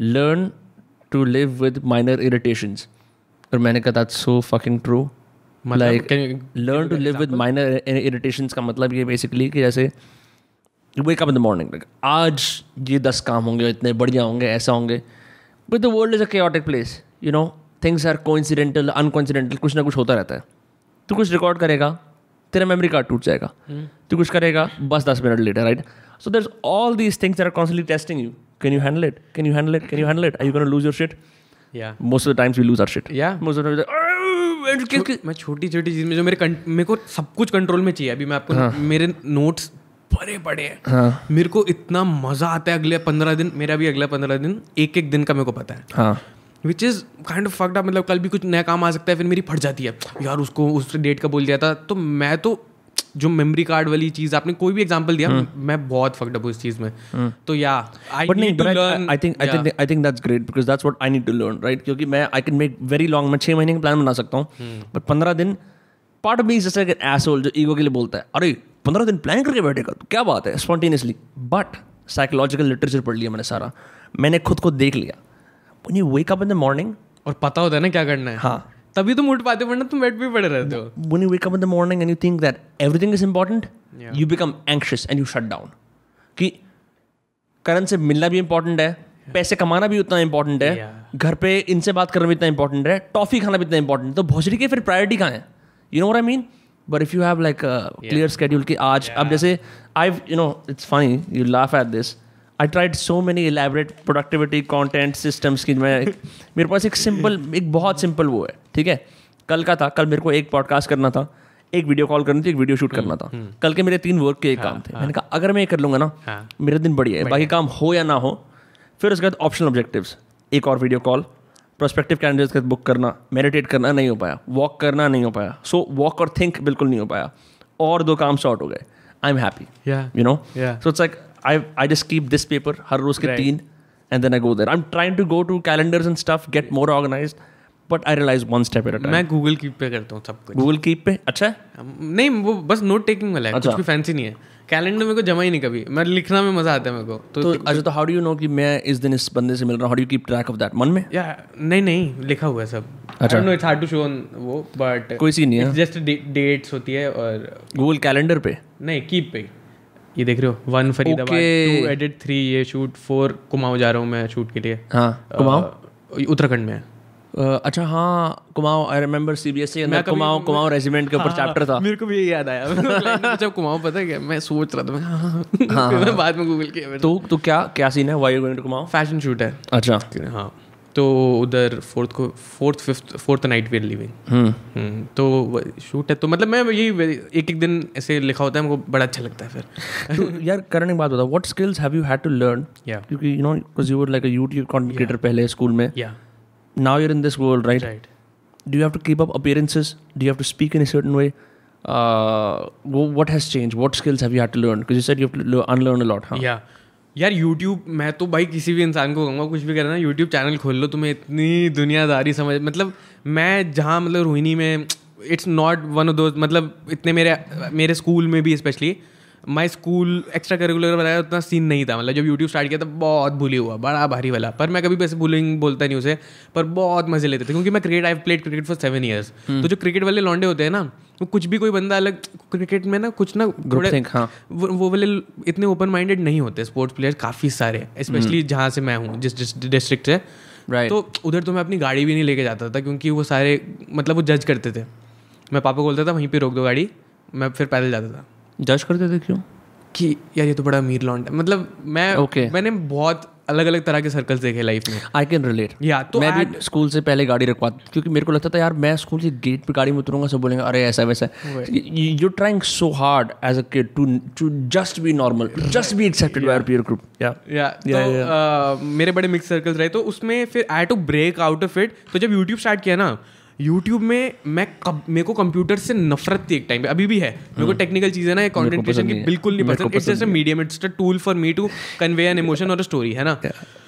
learn to live with minor irritations और मैंने कहा that's so fucking true like learn to live with minor irritations का मतलब ये बेसिकली कि जैसे wake up in the morning like आज ये दस काम होंगे इतने बढ़िया होंगे ऐसा होंगे. But the world is a chaotic place you know things are coincidental uncoincidental कुछ ना कुछ होता रहता है। तो कुछ रिकॉर्ड करेगा? तेरा मेमोरी कार्ड टूट जाएगा। तू कुछ करेगा बस दस minute later right so there all these things are constantly testing you can you handle it can you handle it can you handle it I you can lose your shit या most of the times we lose our shit Yeah. Most of मैं छोटी छोटी चीज़ में जो मेरे मेरे को सब कुछ कंट्रोल में चाहिए अभी मैं आपको मेरे नोट्स भरे पड़े हैं। हाँ। मेरे को इतना मज़ा आता है अगले पंद्रह दिन मेरा भी अगला पंद्रह दिन एक एक दिन का मेरे को पता है। हाँ। Which is kind of fucked मतलब कल भी कुछ नया काम आ सकता है फिर मेरी फट जाती है। यार उसको उस डेट का बोल दिया था। तो मैं तो जो मेमोरी कार्ड वाली चीज़ आपने कोई भी एग्जांपल दिया मैं बहुत फक्ड अप हूँ इस चीज़ में। तो या I need to learn I think I think I think that's great because that's what I need to learn right? क्योंकि मैं I can make very long मैं छः महीने का प्लान बना सकता हूँ। बट पंद्रह दिन पार्ट ऑफ़ मी इज़ जैसे एसोल जो ईगो के लिए बोलता है अरे पंद्रह दिन प्लान करके बैठेगा तो क्या बात है? स्पॉन्टेनियसली बट साइकोलॉजिकल लिटरेचर पढ़ लिया मैंने सारा। मैंने खुद को देख लिया। When you wake up in the morning और पता होता है ना क्या करना है। हाँ। तभी तुम उठ पाते वरना तुम बेड पे पड़े रहते हो। When you wake up in the morning and you think that everything is important yeah. you become anxious and you shut down. कि करण से मिलना भी इंपॉर्टेंट है yeah. पैसे कमाना भी उतना इंपॉर्टेंट है Yeah. घर पे इनसे बात करना भी इतना इंपॉर्टेंट है टॉफी खाना भी इतना इंपॉर्टेंट है। तो भोसड़ी की फिर प्रायोरिटी कहाँ है? You know I mean but if you have like clear schedule कि आज अब जैसे I you know it's funny you laugh at this I tried so many elaborate productivity content systems की मैं मेरे पास एक सिंपल एक बहुत सिंपल वो है ठीक है? कल का था कल मेरे को एक पॉडकास्ट करना था एक वीडियो कॉल करनी थी एक वीडियो शूट करना था। कल के मेरे तीन वर्क के एक काम थे। मैंने कहा अगर मैं ये कर लूँगा ना हाँ। मेरा दिन बढ़िया है। बाकी काम हो या ना हो फिर उसके बाद ऑप्शनल ऑब्जेक्टिव्स एक और वीडियो कॉल प्रोस्पेक्टिव कैंडिडेट्स के साथ बुक करना मेडिटेट करना नहीं हो पाया वॉक करना नहीं हो पाया। सो वॉक और थिंक बिल्कुल नहीं हो पाया। और दो काम शॉर्ट हो गए। I am happy you know so it's like i i just keep this paper हर रोज के Right. तीन and then i go there. I'm trying to go to calendars and stuff get more organized but i realize one step at a time. मैं Google keep पे करता हूँ सब कुछ। गूगल कीप पे? अच्छा? है नहीं वो बस नोट टेकिंग वाला है अच्छा. कुछ। भी फैंसी नहीं है। कैलेंडर मेरे को जमा ही नहीं कभी। मैं लिखना में मज़ा आता है मेरे को तो तो अच्छा तो हाउ डू यू नो कि मैं इस दिन इस बंदे से मिल रहा हूँ? How do keep track of that मन में? या नहीं नहीं लिखा हुआ है सब। अच्छा। No it's hard to show on वो बट कोई सीन नहीं है। जस्ट डेट्स होती है और गूगल कैलेंडर पे? नहीं कीप पे। ये देख रहे हो one Faridabad two edit three ये शूट फोर कुमाऊं जा रहा हूँ मैं शूट के लिए। हाँ कुमाऊं? उत्तराखंड में है। अ, अच्छा हाँ कुमाऊं आई रिमेंबर सीबीएसई के अंदर कुमाऊं कुमाऊं रेजिमेंट के ऊपर चैप्टर था। मेरे को भी याद आया। जब कुमाऊं पता क्या मैं सोच रहा था मैं हाँ, हाँ। मैं बाद में गूगल किया तो तो क्या क्या सीन है? Why going to Kumaon fashion shoot है। अच्छा। हाँ। तो उधर फोर्थ को fourth fifth fourth night we living. हम्म, तो शूट है तो मतलब मैं यही एक एक दिन ऐसे लिखा होता है हमको बड़ा अच्छा लगता है फिर। यार करने की बात होता है what skills have you had to learn क्योंकि you know because you were like a YouTube content पहले स्कूल में। या now you in this world right right do you have to keep up appearances do have to speak in a certain way वो what has change what skills have you had to learn because you said you unlearn a lot या यार YouTube मैं तो भाई किसी भी इंसान को कहूँगा, कुछ भी करना यूट्यूब चैनल खोल लो, तुम्हें इतनी दुनियादारी समझ मतलब मैं जहाँ मतलब रोहिणी में इट्स नॉट वन ऑफ़ दो मतलब इतने मेरे मेरे स्कूल में भी specially my school extra curricular बनाया उतना सीन नहीं था। मतलब जब यूट्यूब स्टार्ट किया था बहुत भूली हुआ बड़ा भारी वाला। पर मैं कभी भी ऐसे बुलिंग बोलता नहीं उसे पर बहुत मज़े लेते थे क्योंकि मैं cricket I played cricket for seven years तो जो क्रिकेट वाले लॉन्डे होते हैं ना वो कुछ भी कोई बंदा अलग क्रिकेट में ना कुछ ना थोड़े think, हाँ. वो वो वाले इतने ओपन माइंडेड नहीं होते स्पोर्ट्स प्लेयर्स काफ़ी सारे स्पेशली जहाँ से मैं हूँ जिस डिस्ट्रिक्ट से। Right. तो उधर तो मैं अपनी गाड़ी भी नहीं लेके जाता था क्योंकि वो सारे मतलब वो जज करते थे। मैं पापा को बोलता था वहीं पे रोक दो गाड़ी। मैं फिर पैदल जाता था। जज करते थे क्यों? कि यार ये तो बड़ा अमीर लॉन्ड है। मतलब मैं Okay. मैंने बहुत अलग अलग तरह के सर्कल्स देखे लाइफ में। आई कैन रिलेट या तो मैं भी स्कूल से पहले गाड़ी रखवा क्योंकि मेरे को लगता था यार मैं स्कूल के गेट पे गाड़ी में उतरूँगा सब बोलेंगे अरे ऐसा वैसा. You trying so hard as a kid to to just be normal just be accepted by peer group या या तो मेरे बड़े मिक्स सर्कल्स रहे तो उसमें फिर I to break out of it तो जब यूट्यूब स्टार्ट किया ना यूट्यूब में मैं कब मेरे को कंप्यूटर से नफरत थी एक टाइम पे अभी भी है मेरे को टेक्निकल चीज़ें ना कंटेंट क्रिएशन की बिल्कुल नहीं पसंद it's just a medium it's a tool for me to convey an emotion और अ स्टोरी है ना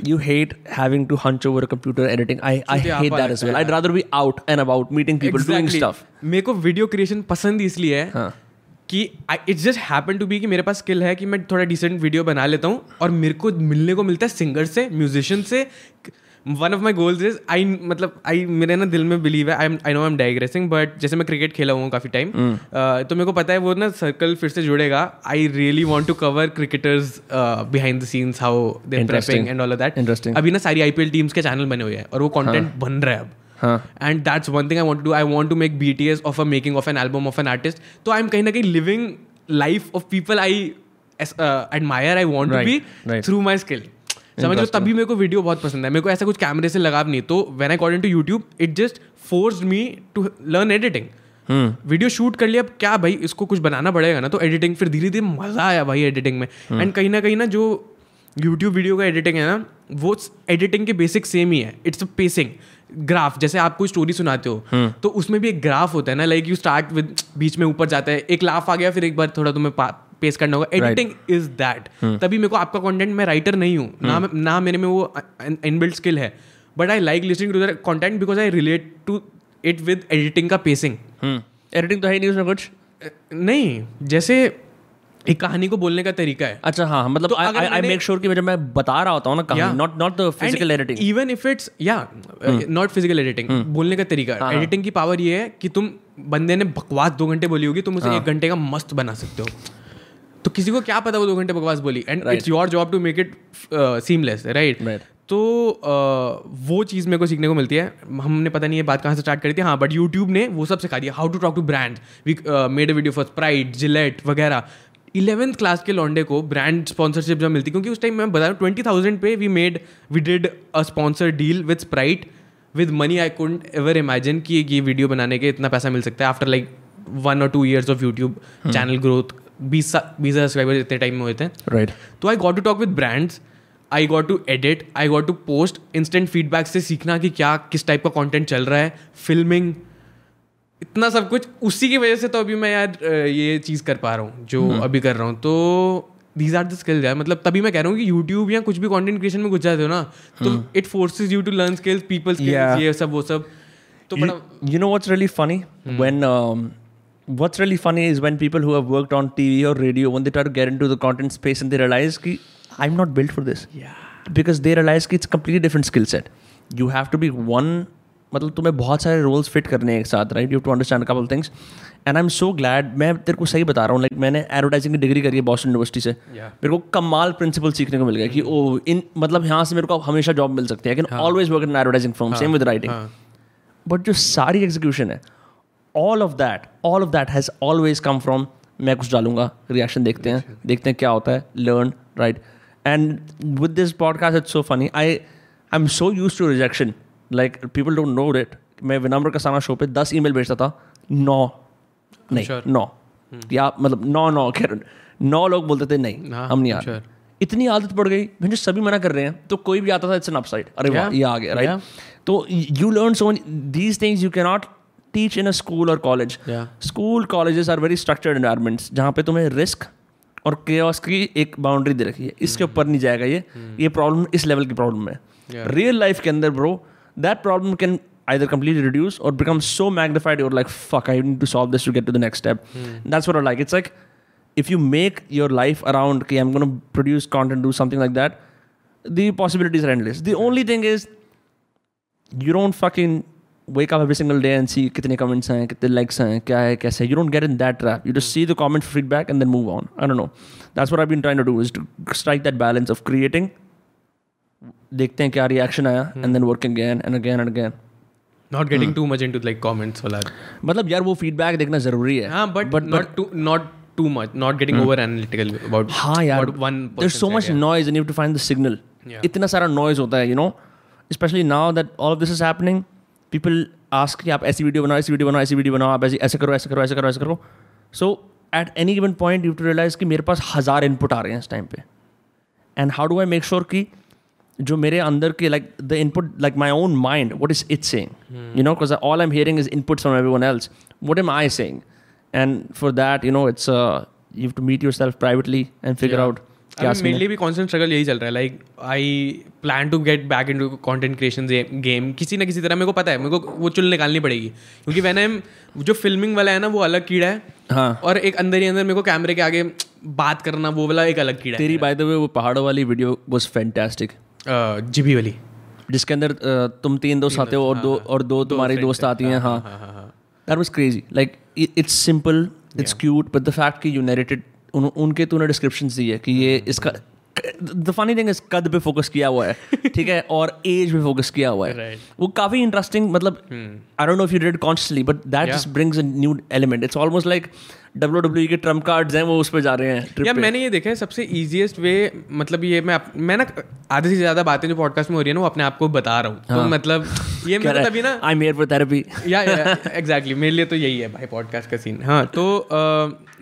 you hate having to hunch over a computer editing. I, I मुझे hate आपा that as लगता well. है I'd rather be out and about meeting people, doing Exactly. stuff. मेरे को video creation पसंद इसलिए है हाँ. कि it's just happen to be कि मेरे पास स्किल है कि मैं थोड़ा डिसेंट वीडियो बना लेता हूँ और मेरे को मिलने को मिलता है सिंगर से म्यूजिशियन से one of my goals is I मतलब आई मेरे ना दिल में बिलीव है I I know I am digressing but जैसे मैं क्रिकेट खेला हुआ काफ़ी टाइम तो मेरे को पता है वो ना सर्कल फिर से जुड़ेगा। I really want to cover cricketers behind the scenes how prepping and all of that Interesting. अभी ना सारी आईपीएल टीम्स के चैनल बने हुए हैं और वो कॉन्टेंट बन रहा है अब। हाँ. and that's one thing i want to do. I want to make bts of a making of an album of an artist. so i'm कहीं ना कहीं living life of people i as- uh, admire i want Right, to be समझ लो तभी मेरे को video बहुत पसंद है। मेरे को ऐसा कुछ कैमरे से लगाव नहीं तो I got into YouTube it just forced me to learn editing video shoot कर लिया अब क्या भाई इसको कुछ बनाना पड़ेगा ना? तो एडिटिंग फिर धीरे धीरे मज़ा आया भाई एडिटिंग में। एंड कहीं ना कहीं ना जो यूट्यूब वीडियो का एडिटिंग है ना वो एडिटिंग के बेसिक सेम ही है। इट्स अ पेसिंग ग्राफ जैसे आप कोई स्टोरी सुनाते हो तो उसमें भी एक ग्राफ होता है ना लाइक यू स्टार्ट विद बीच में ऊपर जाता है एक लाफ आ गया फिर एक बार थोड़ा तुम्हें पेस करना होगा। एडिटिंग इज़ दैट तभी मेरे को आपका कंटेंट मैं राइटर नहीं हूँ। ना ना मेरे में वो इनबिल्ट स्किल है। But I like listening to the content because I relate to it with editing का पेसिंग एडिटिंग तो है नहीं उसमें कुछ? नहीं। जैसे एक कहानी को बोलने का तरीका है। अच्छा हाँ मतलब तो आई मेक श्योर कि जब मैं बता रहा होता हूँ ना कहानी not not the physical editing even if it's या नॉट फ़िज़िकल एडिटिंग बोलने का तरीका। एडिटिंग की पावर ये है कि तुम बंदे ने बकवास दो घंटे बोली होगी तुम उसे हाँ. एक घंटे का मस्त बना सकते हो। तो किसी को क्या पता वो दो घंटे बकवास बोली? And it's your job to make it seamless right तो uh, वो चीज़ मेरे को सीखने को मिलती है। हमने पता नहीं ये बात कहाँ से स्टार्ट करी थी। हाँ बट यूट्यूब ने वो सब सिखा दिया। How to talk to brand we made a video for Sprite Gillette वगैरह। इलेवंथ क्लास के लॉन्डे को ब्रांड स्पॉन्सरशिप जब मिलती क्योंकि उस टाइम मैं बता रहा हूँ ट्वेंटी थाउज़ेंड पे we made we did a sponsor deal with Sprite with money I couldn't ever imagine कि ये वीडियो बनाने के इतना पैसा मिल सकता है। आफ्टर लाइक वन और two years of YouTube channel growth बीस बीस हज़ार सब्सक्राइबर इतने टाइम में हुए थे राइट तो I got to talk with brands I got to edit I got to post instant feedback से सीखना कि क्या किस टाइप का कंटेंट चल रहा है फिल्मिंग इतना सब कुछ। उसी की वजह से तो अभी मैं यार ये चीज़ कर पा रहा हूँ जो अभी कर रहा हूँ। तो दीज आर द स्किल्स यार। मतलब तभी मैं कह रहा हूँ कि यूट्यूब या कुछ भी कंटेंट क्रिएशन में घुस जाते हो ना तो it forces you to learn skills people skills ये सब वो सब। तो know what's really funny? when um, what's really funny is when people who have worked on tv or radio when they try to get into the content space and they realize ki, i'm not built for this because they realize कि it's a completely different skill set you have to be one मतलब तुम्हें बहुत सारे roles fit करने हैं एक साथ right you to understand couple things and I am so glad मैं तेरे को सही बता रहा हूँ लाइक मैंने एडवर्टाइजिंग की डिग्री करी है बॉस्टन यूनिवर्सिटी से मेरे को कमाल प्रिंसिपल सीखने को मिल गया कि ओ इन मतलब यहाँ से मेरे को हमेशा जॉब मिल सकती है can always work in advertising firm same with writing but जो सारी एग्जीक्यूशन है all of that all of that has always come from मैं कुछ डालूँगा रिएक्शन देखते हैं देखते हैं क्या होता है learn right and with this podcast it's so funny I I am so use to rejection like people don't know it मैं विनम्र कसाना शो पे दस ईमेल भेजता था नौ नहीं sure. नौ या मतलब नौ नौ खैर नौ लोग बोलते थे नहीं हाँ, हम नहीं आ रहे sure. इतनी आदत पड़ गई मुझे सभी मना कर रहे हैं तो कोई भी आता था इट्स एन अपसाइड अरे वाह ये आ गया राइट Yeah. तो you learn so these things you can not teach in a school और college school colleges are very structured environments जहाँ पे तुम्हें रिस्क और के की एक बाउंड्री दे रखी है। इसके hmm. ऊपर नहीं जाएगा ये। hmm. ये प्रॉब्लम इस लेवल की प्रॉब्लम है। रियल लाइफ के अंदर bro that problem can either complete reduce और become so magnified your like fuck I to solve this to get to the next step that's what like it's like if you make your life around कि I am gonna produce content do something like that the endless the only thing is you don't fuck in wake up every single day and see kitne comments hain kitne likes hain kya hai kaise hai. you don't get in that trap you just see the comment feedback and then move on i don't know that's what i've been trying to do is to strike that balance of creating देखते हैं क्या reaction आया and then working again and again and again not getting too much into like comments वाला मतलब यार वो feedback देखना ज़रूरी है हाँ but not to not too much not getting over analytical about हाँ यार one there's so much noise and you have to find the signal Yeah. इतना सारा noise होता है you know especially now that all of this is happening people ask कि आप ऐसी video बनाओ ऐसी वीडियो बनाओ ऐसी वीडियो बनाओ आप ऐसे ऐसे करो ऐसे करो ऐसे करो ऐसे करो so at any given point you have to realize कि मेरे पास हज़ार input आ रहे हैं इस टाइम पे and how do I make sure कि जो मेरे अंदर के like the input like my own mind what is it saying you know because all I'm hearing is inputs from everyone else what am I saying and for that you know it's uh, you have to meet yourself privately and figure out क्या मेरे लिए भी constant struggle यही चल रहा है like I plan to get back into content creation game किसी ना किसी तरह मेरे को पता है मेरे को वो चुल निकालनी पड़ेगी। क्योंकि वैन आई जो फिल्मिंग वाला है ना वो अलग कीड़ा है। हाँ। और एक अंदर ही अंदर मेरे को कैमरे के आगे बात करना वो वाला एक अलग कीड़ा तेरी बाय द वे वो पहाड़ों वाली वीडियो वाज फैंटेस्टिक है जिबी वाली। जिसके अंदर तुम तीन दोस्त आते हो और दो और दो तुम्हारी दोस्त आती हैं हाँ हाँ। हाँ हाँ that was crazy like it's simple it's cute but the fact कि यू नरेटेड उन, उनके तूने डिस्क्रिप्शन दी है कि ये इसका द फनी थिंग इस कद पे फोकस किया हुआ है ठीक है? और एज पे फोकस किया हुआ है। Right. वो काफ़ी इंटरेस्टिंग मतलब I don't know if you did consciously but that just brings a new element it's almost like W W के ट्रंप कार्ड्स हैं वो उस पर जा रहे हैं ट्रिप या मैंने ये देखा है सबसे इजीएस्ट वे मतलब ये मैं मैं ना आधे से ज़्यादा बातें जो पॉडकास्ट में हो रही है ना वो अपने आप को बता रहा हूँ। हाँ. तो मतलब ये कह मैं तभी ना I am here for therapy या एग्जैक्टली मेरे लिए तो यही है भाई पॉडकास्ट का सीन हाँ तो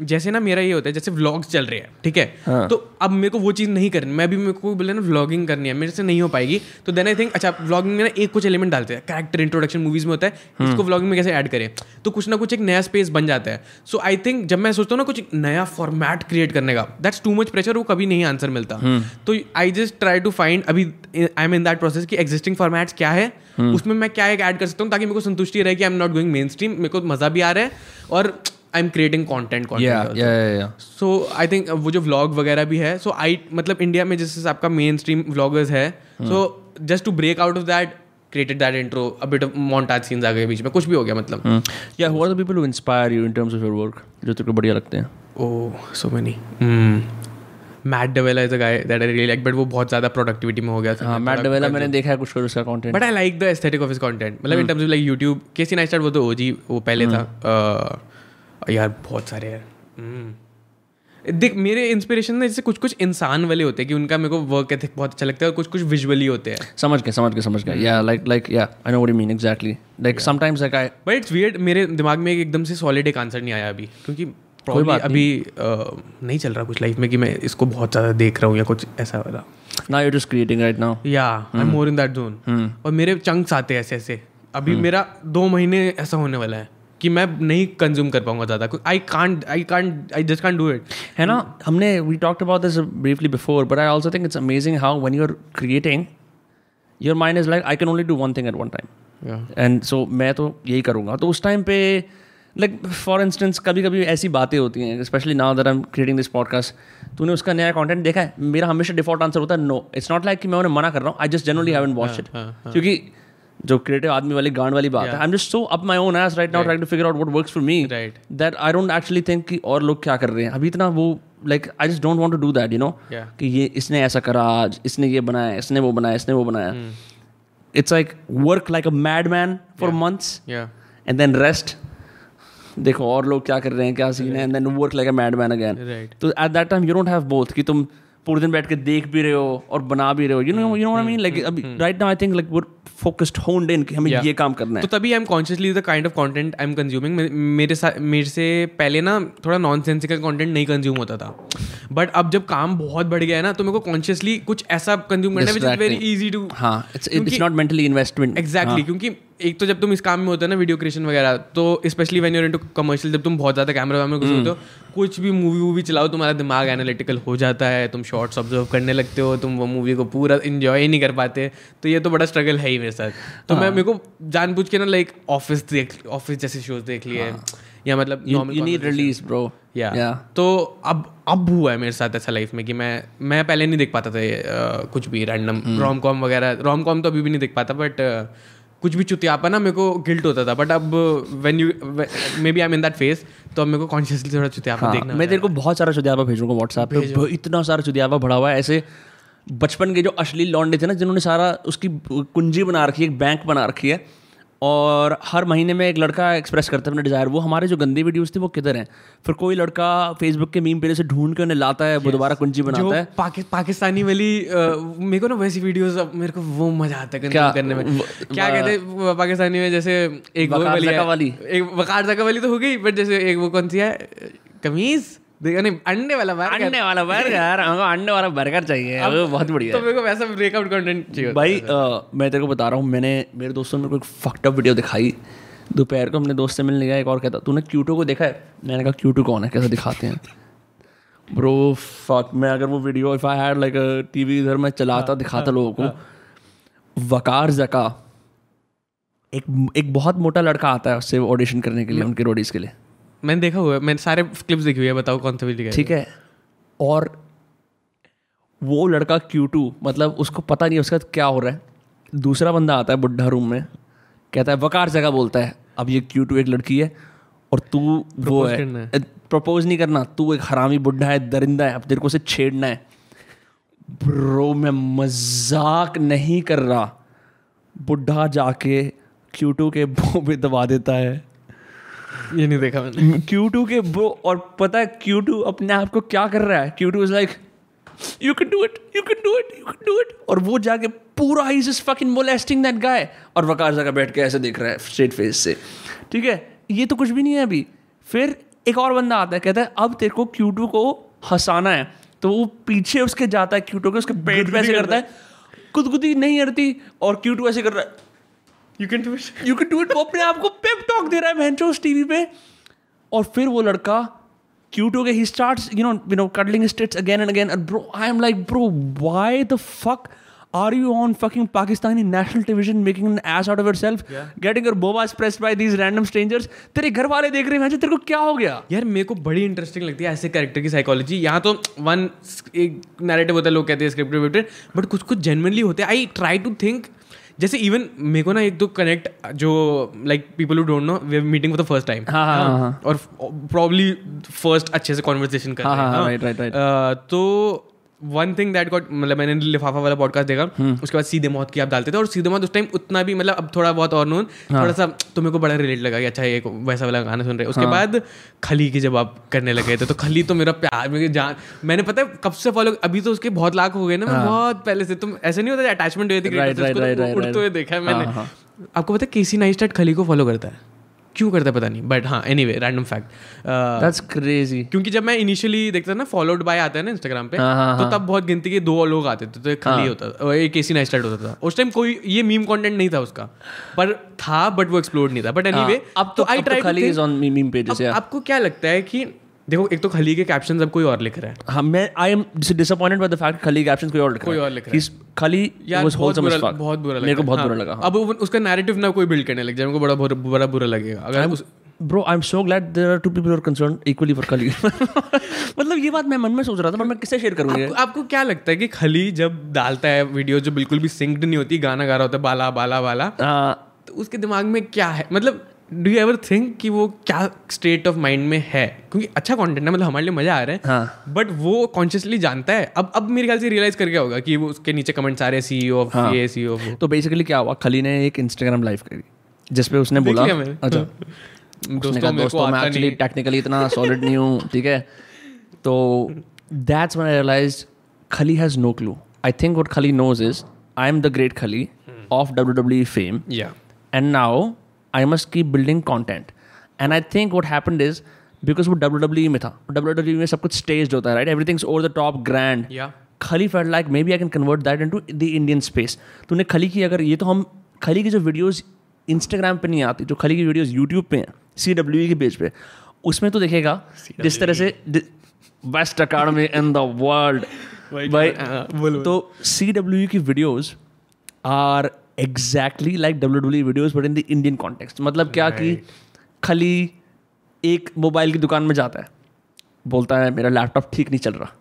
जैसे ना मेरा ये होता है जैसे व्लॉग्स चल रहे हैं ठीक है? हाँ। तो अब मेरे को वो चीज़ नहीं करनी मैं भी मेरे को बोले ना व्लॉगिंग करनी है मेरे से नहीं हो पाएगी तो देन आई थिंक अच्छा व्लॉगिंग में ना एक कुछ एलिमेंट डालते हैं कैरेक्टर इंट्रोडक्शन मूवीज़ में होता है इसको व्लॉगिंग में कैसे ऐड करें? तो कुछ ना कुछ एक नया स्पेस बन जाता है। सो आई थिंक जब मैं सोचता हूँ ना कुछ नया फॉर्मेट क्रिएट करने का दैट्स टू मच प्रेशर वो कभी नहीं आंसर मिलता। तो I just try to find अभी I am in that process की एग्जिस्टिंग फॉर्मेट्स क्या है उसमें मैं क्या एक ऐड कर सकता हूँ ताकि मेरे को संतुष्टि रहे कि I am not going mainstream मेरे को मज़ा भी आ रहा है और I am creating content so I think वो जो व्लॉग वगैरह भी है सो आई मतलब इंडिया में जैसे आपका मेन स्ट्रीम व्लॉगर्स है so just to break out of that created that intro a bit of montage scenes आ गए बीच में कुछ भी हो गया मतलब। Yeah who are the people who inspire you in terms of your work जो तेरे को बढ़िया लगते हैं? ओह so many Matt D'Avella is a guy that I really like but वो बहुत ज़्यादा प्रोडक्टिविटी में हो गया। हाँ मैट डेवेला मैंने देखा है कुछ उसका content but I like the aesthetic of his content मतलब in terms of like YouTube Casey Neistat वो तो ओजी वो पहले था। यार बहुत सारे यार। देख मेरे इंस्पिरेशन ना जैसे कुछ कुछ इंसान वाले होते हैं कि उनका मेरे को वर्क एथिक बहुत अच्छा लगता है और कुछ कुछ विजुअली होते हैं। समझ गया समझ गया समझ गया yeah like like yeah I know what you mean exactly like sometimes like I but it's weird मेरे दिमाग में एक एकदम से सॉलिड एक आंसर नहीं आया अभी क्योंकि probably अभी अह, नहीं चल रहा कुछ लाइफ में कि मैं इसको बहुत ज़्यादा देख रहा हूँ या कुछ ऐसा वाला। Now you just creating right now yeah I am more in that zone और मेरे चंक्स आते हैं ऐसे ऐसे अभी मेरा दो महीने ऐसा होने वाला है। कि मैं नहीं कंज्यूम कर पाऊँगा ज़्यादा। I can't I can't I just can't do it है ना? हमने we talked about this briefly before but I also think it's amazing how when you are creating your mind is like I can only do one thing at one time and so मैं तो यही करूँगा। तो उस time पे like for instance कभी कभी ऐसी बातें होती हैं specially now that I am creating this podcast तूने उसका नया कंटेंट देखा है? मेरा हमेशा डिफ़ॉल्ट आंसर होता है नो इट्स नॉट लाइक कि मैं उन्हें मना कर रहा हूँ I just generally haven't watch it क्योंकि जो क्रिएटिव आदमी वाली गांड वाली बात है। I am just so up my own ass right now trying to figure out what works for me. That I don't actually think कि और लोग क्या कर रहे हैं। अभी इतना वो like I just don't want to do that you know कि ये इसने ऐसा करा आज इसने ये बनाया इसने वो बनाया इसने वो बनाया। It's like work like a mad man for months and then rest देखो और लोग क्या कर रहे हैं क्या सीन है and then work like a mad man again तो at that time you don't have both कि तुम पूरे दिन बैठ के देख भी रहे हो और बना भी रहे हो। You know you know I mean like अभी right now I think like focused honed in कि हमें Yeah. ये काम करना है। तो तभी I am consciously the kind of content I am consuming मेरे साथ मेरे से पहले ना थोड़ा नॉन सेंसिकल कॉन्टेंट नहीं कंज्यूम होता था। बट अब जब काम बहुत बढ़ गया है ना तो मेरे को कॉन्शियसली कुछ ऐसा कंज्यूम करना है वेरी इजी टू हाँ it's it's not mentally investment exactly क्योंकि एक तो जब तुम इस काम में होते हो ना वीडियो क्रिएशन वगैरह तो specially when you're into commercial जब तुम बहुत ज़्यादा कैमरा में घुस होते हो कुछ भी मूवी वूवी चलाओ तुम्हारा दिमाग एनालिटिकल हो जाता है तुम शॉर्ट्स ऑब्ज़र्व करने लगते हो तुम वो मूवी को पूरा इन्जॉय ही नहीं कर पाते तो ये तो बड़ा स्ट्रगल है ही मेरे साथ। तो मैं मेरे को जानबूझ के ना लाइक ऑफ़िस देख ऑफ़िस जैसे शोज़ देख लिए या मतलब यू नीड रिलीज़ ब्रो या तो अब अब हुआ है मेरे साथ ऐसा लाइफ में कि मैं मैं पहले नहीं देख पाता था कुछ भी रैंडम रोम कॉम वगैरह। रोम कॉम तो अभी भी नहीं देख पाता बट कुछ भी चुतियापा ना मेरे को गिल्ट होता था. बट अब when you maybe I am in that phase तो अब मेरे को कॉन्शियसली थोड़ा चुतियापा हाँ, देखना मैं तेरे को बहुत सारा चुतियापा भेजूँगा व्हाट्सएप पे. इतना सारा चुदियापा भरा हुआ है. ऐसे बचपन के जो अश्लील लॉन्डे थे ना जिन्होंने सारा उसकी कुंजी बना रखी है एक बैंक बना रखी है और हर महीने में एक लड़का एक्सप्रेस करता है अपने डिज़ायर वो हमारे जो गंदी वीडियोस थे वो किधर हैं? फिर कोई लड़का फेसबुक के मीम पेज से ढूंढ के उन्हें लाता है वो दोबारा कुंजी बनाता है। पाकि, पाकिस्तानी वाली मेरे को ना वैसी वीडियोस मेरे को वो मज़ा आता है क्या? करने में। व- क्या कहते हैं पाकिस्तानी में जैसे एक वकार वाली। एक वकार जका वाली तो हो गई बट जैसे एक वो कौन सी है कमीज? नहीं अंडे वाला burger। अंडे वाला बर्गर हमको अंडे वाला बर्गर चाहिए। वो बहुत बढ़िया तो मेरे को वैसा ब्रेकआउट कंटेंट चाहिए भाई अ, मैं तेरे को बता रहा हूँ मैंने मेरे दोस्तों ने मेरे को एक फक्ड अप वीडियो दिखाई। दोपहर को हमने दोस्त से मिलने गया एक और कहता तूने क्यूटो को देखा है? मैंने कहा क्यूटो कौन है? कैसे दिखाते हैं? ब्रो फक मैं अगर वो video if I had like TV इधर मैं चलाता दिखाता लोगों को। वकार जका एक एक बहुत मोटा लड़का आता है उससे ऑडिशन करने के लिए उनके रोडीज के लिए। मैंने देखा हुआ है मैंने सारे क्लिप्स देखी हुई है बताओ कौन सा वीडियो ठीक है। और वो लड़का क्यू टू मतलब उसको पता नहीं है उसका क्या हो रहा है। दूसरा बंदा आता है बुढ़ा रूम में कहता है वकार जगह बोलता है अब ये क्यू टू एक लड़की है और तू वो है। प्रपोज नहीं करना तू एक हरामी बुढ़ा है दरिंदा है अब तेरे को उसे छेड़ना है। ब्रो मैं मज़ाक नहीं कर रहा। बुढ़ा जाके क्यू के मुँह पे दबा देता है। ये नहीं देखा मैंने। क्यू टू के ब्रो और पता है क्यू टू अपने आप को क्या कर रहा है? Q two is like you can do it you can do it you can do it और वो जाके पूरा ही is fucking molesting that guy और वकार जगह बैठ के ऐसे देख रहा है स्ट्रेट फेस से। ठीक है? ये तो कुछ भी नहीं है अभी। फिर एक और बंदा आता है कहता है अब तेरे को क्यू टू को हंसाना है। तो वो पीछे उसके जाता है क्यू टू के उसके पेट पे ऐसे करता है। गुदगुदी नहीं हरती और क्यू टू ऐसे कर रहा है। You can do it you can do it वो अपने आप को पेप टॉक दे रहा है भैंचो उस टीवी पे। और फिर वो लड़का क्यूट हो गया he starts you know you know cuddling states again and again bro I am like bro why the fuck are you on fucking Pakistani national television making an ass out of yourself? Getting your bobas pressed by these random strangers. तेरे घर वाले देख रहे हैं तेरे को क्या हो गया? यार मेरे को बड़ी इंटरेस्टिंग लगती है ऐसे कैरेक्टर की साइकोलॉजी यहाँ तो वन एक नैरेटिव होता है लोग कहते हैं स्क्रिप्टेड बट कुछ कुछ जेनवनली होते हैं। आई ट्राई टू थिंक जैसे इवन मेरे को ना एक दो कनेक्ट जो like people who don't know we are meeting for the first time और प्रॉब्ली फ़र्स्ट अच्छे से कॉन्वर्सेशन कर हाँ, रहे हैं हाँ, हाँ। तो वन थिंग दैट गॉट मतलब मैंने लिफाफा वाला पॉडकास्ट देखा हम्म। उसके बाद सीधे मौत की आप डालते थे और सीधे मौत उस टाइम उतना भी मतलब अब थोड़ा बहुत और नोन हाँ। थोड़ा सा तो मेरे को बड़ा रिलेट लगा कि अच्छा एक वैसा वाला गाना सुन रहे हाँ। उसके बाद खली की जब आप करने लगे थे तो खली तो मेरा प्यार मेरे जान मैंने पता है कब से फॉलो अभी तो उसके बहुत लाख हो गए ना मैं बहुत पहले से तुम ऐसे नहीं होता अटैचमेंट हुई थी हाँ। उड़ते हुए देखा है हाँ, मैंने हाँ। आपको पता है केसी नाइस्टेट खली को फॉलो करता है क्यों करता है पता नहीं बट हाँ anyway random fact that's crazy क्योंकि जब मैं इनिशियली देखता था ना फॉलोड बाय आता है ना इंस्टाग्राम पे हाँ, हाँ, तो तब बहुत गिनती के दो लोग आते थे तो एक खाली होता था एक एसी नाइट होता था. उस टाइम कोई ये मीम कंटेंट नहीं था उसका पर था बट वो एक्सप्लोर नहीं था. बट एनीवे अब तो आई तो ट्राई ऑन मीम पेजेस आपको क्या लगता है कि देखो एक तो खली के कैप्शन अब कोई और लिख रहा है हाँ मैं I am disappointed by the fact Khali caption कोई और लिख कोई और लिख रहा है। खली यार वाज बहुत होलसम एज फक बहुत बुरा मेरे को बहुत है। बुरा हाँ। लगा अब उसका नैरेटिव ना कोई बिल्ड करने लग जाए मेरे को बड़ा बड़ा बुरा लगेगा अगर bro I am so glad there are two people are concern equally for Khali मतलब ये बात मैं मन में सोच रहा था पर मैं किससे शेयर करूँगा? आपको, आपको क्या लगता है कि खली जब डालता है वीडियो जो बिल्कुल भी सिंक्ड नहीं होती गाना गा रहा होता है बाला बाला बाला हाँ, तो उसके दिमाग में क्या है मतलब डू यू एवर थिंक कि वो क्या स्टेट ऑफ़ माइंड में है? क्योंकि अच्छा कंटेंट है मतलब हमारे लिए मज़ा आ रहा है हाँ। बट वो कॉन्शियसली जानता है। अब अब मेरे ख्याल से रियलाइज़ कर गया होगा कि वो उसके नीचे कमेंट्स आ रहे हैं ऑफ़ हाँ। ये सीईओ ऑफ़ तो बेसिकली क्या हुआ? खली ने एक इंस्टाग्राम लाइव करी जिसपे उसने बोला अच्छा। दोस्तों मैं एक्चुअली टेक्निकली इतना सॉलिड नहीं हूँ ठीक है? तो that's when I realise Khali has no clue. I think what Khali knows is I am the great Khali of WWE fame, या and now I must keep building content and I think what happened is because वो W W में था W W में सब कुछ stage होता है right? Everything's over the top grand. Yeah Khali felt like maybe I can convert that into the Indian space तूने खली की अगर ये तो हम खली की जो वीडियोज़ इंस्टाग्राम पे नहीं आती जो खली की वीडियोस यूट्यूब पे हैं सी डब्ल्यू के पेज पे उसमें तो देखेगा जिस तरह से best academy in the world भाई हाँ, तो सी डब्ल्यू की videos are exactly like W W videos but in the Indian context मतलब क्या कि खाली एक मोबाइल की दुकान में जाता है। बोलता है मेरा लैपटॉप ठीक नहीं चल रहा।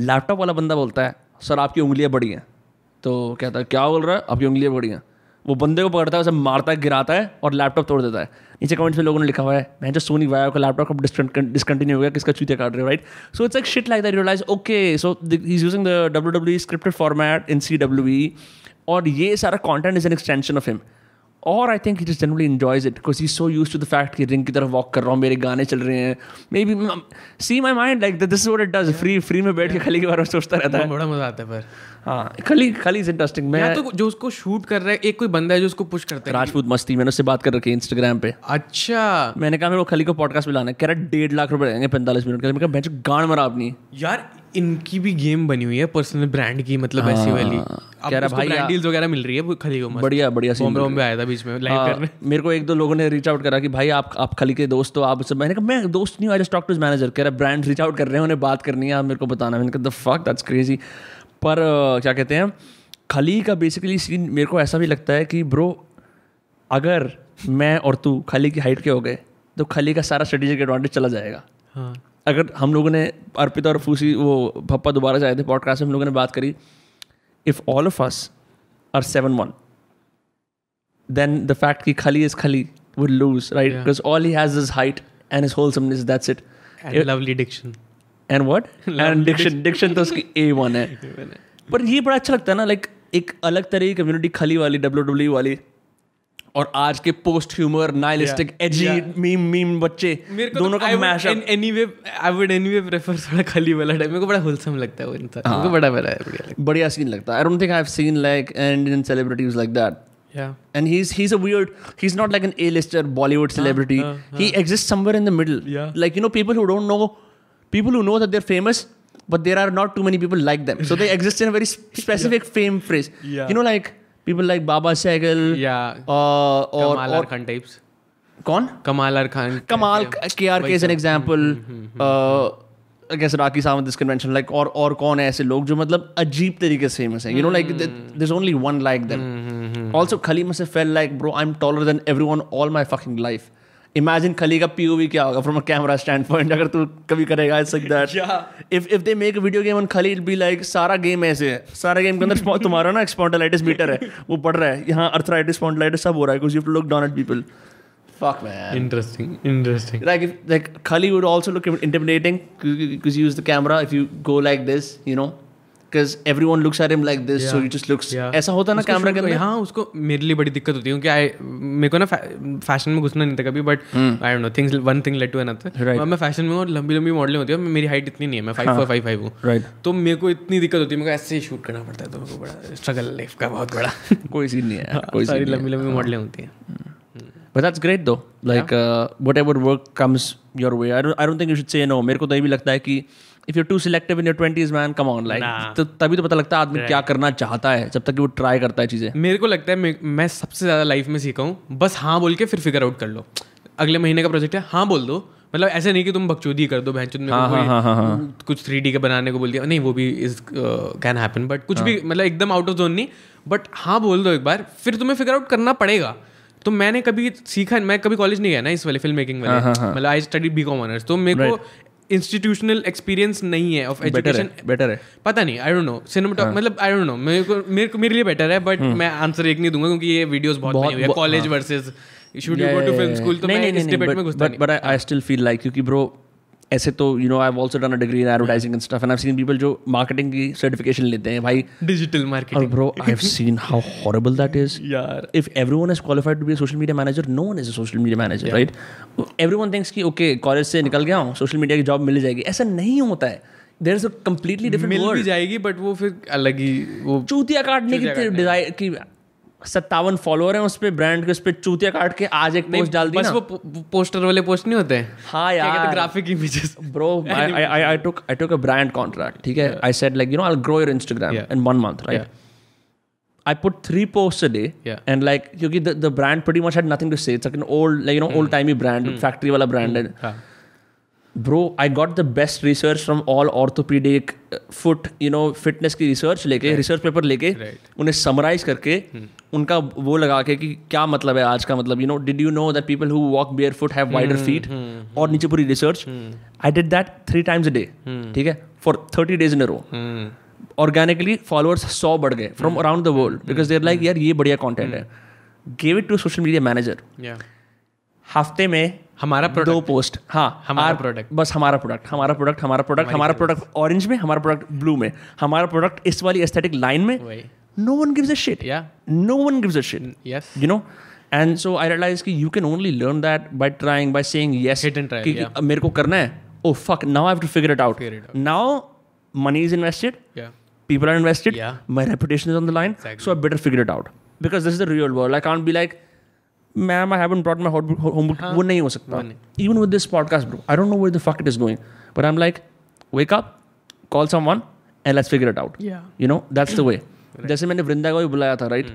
लैपटॉप वाला बंदा बोलता है सर आपकी उंगलियाँ बड़ी हैं। तो कहता है क्या बोल रहा है? आपकी उंगलियाँ बड़ी हैं। वो बंदे को पकड़ता है उसे मारता है गिराता है और लैपटॉप तोड़ देता है। नीचे कमेंट्स में लोगों ने लिखा हुआ है मैं जो सोनी वाया का लैपटॉप अब डिसकंटिन्यू हो गया किसका चूतिया काट रहे हो right so it's like shit like that realise okay so is using the W W scripted format in C W और ये सारा content is an extension of him और I think he just generally enjoys it because he so used to the fact कि ring की तरफ़ walk कर रहा हूँ मेरे गाने चल रहे हैं। Maybe see my mind like this is what it does free free में बैठ के खाली के बारे में सोचता रहता है। बड़ा मज़ा आता है पर। हाँ खाली खाली इज़ इंटरेस्टिंग मैं या तो जो उसको शूट कर रहा है एक कोई बंदा है जो उसको पुश करता है। राजपूत मस्ती मैंने उससे बात कर रखी है इंस्टाग्राम पे। अच्छा। मैंने कहा मेरे को खली को पॉडकास्ट में लाना है। कह रहा है डेढ़ लाख रुपए लगेंगे पैंतालीस मिनट के मैं गांड मरा अपनी। यार इनकी भी गेम बनी हुई है पर्सनल ब्रांड की मतलब ऐसी वाली। कह रहा भाई ब्रांड डील्स वगैरह मिल रही है खली को बढ़िया बढ़िया सीन बॉम्बे बॉम्बे आया था बीच में लाइव हाँ, करने। मेरे को एक दो लोगों ने रीच आउट करा कि भाई आप आप खली के दोस्त हो आप उससे मैंने कहा मैं दोस्त नहीं हूँ I just talk to manager कह रहा ब्रांड रीच आउट कर रहे हैं उन्हें बात करनी है आप मेरे को बताना मैंने कहा द फक दैट्स क्रेजी पर क्या कहते हैं खली का बेसिकली सीन मेरे को ऐसा भी लगता है कि ब्रो अगर मैं और तू खली की हाइट के हो गए तो खली का सारा स्ट्रेटेजिक एडवांटेज चला जाएगा। हाँ। अगर हम लोगों ने अर्पित और फूसी वो पप्पा दोबारा आए थे पॉडकास्ट में हम लोगों ने बात करी if all of us are seven one then the fact कि खली इज़ खली would lose right? Yeah. because all he has is height and his wholesomeness that's it. And lovely diction and what? And diction. diction. तो उसकी a one है. पर ये बड़ा अच्छा लगता है ना लाइक एक अलग तरह की कम्युनिटी खली वाली डब्ल्यू डब्ल्यू वाली और आज के post humour nihilistic edgy meme meme बच्चे दोनों का mash anyway I would anyway prefer थोड़ा खली वाला टाइप मेरे को बड़ा होलसम लगता है वो इंसान मेरे को बड़ा बड़ा है बढ़िया सीन लगता है I don't think I have seen like Indian celebrities like that है yeah and he's he's a weird he's not like an a-lister bollywood celebrity Uh, uh, uh. he exists somewhere in the middle Yeah. like you know people who don't know people who know that they're famous but there are not too many people like them so they exist in a very sp- specific fame phrase Yeah. you know like people like Baba Sehgal types कौन? Kamaal are Khan Kamal के are के an example कैसे Rakhi Sawant this convention like और और कौन है ऐसे लोग जो मतलब अजीब तरीके से फ़ेमस है? You know like this only one like than also खलीम से fell like bro I am taller then every all my fucking life imagine Khali का पीओवी क्या होगा from a camera standpoint अगर तू कभी करेगा it's if if they make video game on Khali be like सारा game ऐसे है। सारा गेम के अंदर तुम्हारा ना एक्सपोंडाइलाइटिस मीटर है। वो पढ़ रहा है। यहाँ अर्थराइटिस स्पोंडाइलाइटिस सब हो रहा है। Because look down at people fuck man interesting interesting like like Khali would also look intimidating because you use the camera if you go like this you know because everyone looks at him like this so Yeah. he just looks Yeah. ऐसा होता है ना camera के अंदर? हाँ उसको मेरे लिए बड़ी दिक्कत होती है क्योंकि मेरे को ना फ़ैशन में घुसना नहीं था कभी but I don't know things one thing led to another. मैं फ़ैशन में हूँ और लंबी लंबी मॉडलिंग होती है मेरी हाइट इतनी नहीं है मैं फाइव फोर फाइव फाइव हूँ। तो मेरे को इतनी दिक्कत होती है मेरे को ऐसे ही शूट करना पड़ता है तो मेरे को बड़ा स्ट्रगल लाइफ का बहुत बड़ा। कोई सीन नहीं है कोई सारी लंबी लंबी मॉडलें होती हैं। But that's great though like uh, whatever work comes your way I don't I don't think you should say no. मेरे को तो ये भी लगता है कि if you're too selective in your 20s man come on like Nah. तो तभी तो पता लगता है आदमी क्या करना चाहता है जब तक कि वो ट्राई करता है चीज़ें। मेरे को लगता है मैं, मैं सबसे ज़्यादा लाइफ में सीखा हूँ बस हाँ बोल के फिर फिगर आउट कर लो। अगले महीने का प्रोजेक्ट है हाँ बोल दो। मतलब ऐसे नहीं कि तुम बकचोदी कर दो बहन में हाँ, हाँ, हाँ, हाँ, कुछ थ्री डी के बनाने को बोल दिया। नहीं वो भी इज़ कैन हैपन बट कुछ भी मतलब एकदम आउट ऑफ़ जोन नहीं। बट हाँ बोल दो एक बार फिर तुम्हें फिगर आउट करना पड़ेगा। तो मैंने कभी सीखा मैं कभी कॉलेज नहीं गया ना इस वाले फ़िल्म मेकिंग वाले मतलब I study B com honours तो मेरे को इंस्टीट्यूशनल एक्सपीरियंस नहीं है ऑफ़ एजुकेशन बेटर है. पता नहीं आई डोंट नो सिनेमा मतलब आई डोंट नो मेरे को मेरे को मेरे लिए बेटर है बट मैं आंसर एक नहीं दूँगा क्योंकि ये वीडियोस बहुत बनी हुई है। College versus should you go to film school तो मैं इस डिबेट में घुसता नहीं। But I still feel like क्योंकि ब्रो ऐसे तो you know I also done a degree in advertising and stuff and I seen people जो मार्केटिंग की सर्टिफिकेशन लेते हैं भाई। Digital marketing bro i've seen how horrible that is. यार। If everyone is qualified to be a social media manager no one is a social media manager right? Everyone thinks कि okay college से निकल गया हूँ social media की job मिल जाएगी। ऐसा नहीं होता है। There is a completely different मिल भी जाएगी बट वो फिर अलग ही वो चूतिया काटने की। डिज़ाइन की सत्तावन फॉलोअर हैं उस पे ब्रांड के उस पे चूतिया काट के आज एक पोस्ट डाल दी बस ना वो पोस्टर वाले पोस्ट नहीं होते हाँ यार graphic images bro I, I, I, I took I took a brand ठीक है said like you know I'll grow your Instagram Yeah. in one month right I put three posts a day Yeah. and like क्योंकि the, the brand pretty much had nothing to say it's like an old like you know mm. old timey brand mm. factory वाला brand है हाँ bro I got the best research from all orthopedic uh, foot you know fitness की research लेके research paper लेके Right. उन्हें summarize करके उनका वो लगा के कि क्या मतलब है आज का मतलब you know did you know that people who walk barefoot have wider feet? और नीचे पूरी research? I did that three times a day ठीक है? For 30 days in a row. Organically followers सौ बढ़ गए from around the world because there like यार ये बढ़िया कंटेंट है. Give it to social media manager हफ़्ते में हमारा दो पोस्ट हाँ हमारा product. बस हमारा प्रोडक्ट हमारा प्रोडक्ट हमारा प्रोडक्ट हमारा प्रोडक्ट ऑरेंज में हमारा प्रोडक्ट ब्लू में। हमारा प्रोडक्ट इस वाली एस्थेटिक लाइन में वही no one gives a shit या no one gives a shit yes you know and so i realized कि you can only learn that by trying by saying yes Hit and try, कि, कि yeah. अब मेरे को करना है oh fuck now i have to figure it out Figure it now money is invested या people are invested Yeah. my reputation is on the line Exactly. so i better figure it out because this is the real world i can't be like ma'am i haven't brought my home- homework वो नहीं हो सकता वो नहीं। even with this podcast bro i don't know where the fuck it is going but i'm like wake up call someone and let's figure it out या you know that's the way जैसे मैंने वृंदा को भी बुलाया था right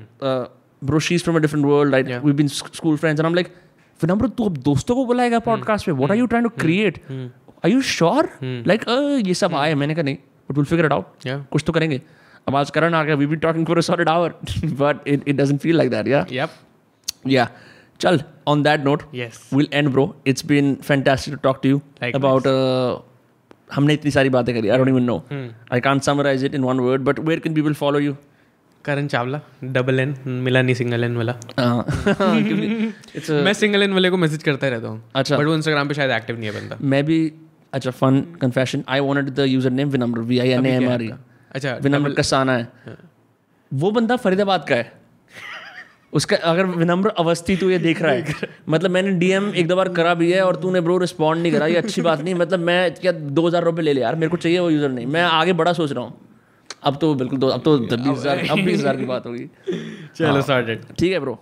bro she from a different world right we been school friends and I am like Vinamra तू अब दोस्तों को बुलाएगा पॉडकास्ट पे? What are you trying to create are you sure like ये सब आए मैंने कहा नहीं but will figure it out कुछ तो करेंगे। अब आज करण आ गया we be talking for a solid hour but it it doesn't feel like that yeah yup yeah चल on that note yes we'll end bro. It's been fantastic to talk to you Likewise. हमने इतनी सारी बातें करी। I don't even know I can't summarise it in one word but where can people follow you Karan Chawla double N मिला नहीं single N वाला। मैं single N वाले को मैसेज करता रहता हूँ अच्छा। बट वो इंस्टाग्राम पे शायद एक्टिव नहीं है बंदा। मैं भी अच्छा fun confession I wanted the username Vinamra V I N A M R अच्छा विनम्र कसाना है। वो बंदा फरीदाबाद का है। उसका अगर विनम्र अवस्थी तू ये देख रहा है मतलब मैंने डीएम एक दो बार करा भी है और तूने ब्रो रिस्पॉन्ड नहीं करा ये अच्छी बात नहीं मतलब मैं क्या दो हज़ार रुपये ले लिया यार मेरे को चाहिए वो यूज़र नहीं मैं आगे बड़ा सोच रहा हूँ। अब तो बिल्कुल दो अब तो बीस हज़ार अब बीस हज़ार की बात होगी। चलो सॉर्टेड ठीक है ब्रो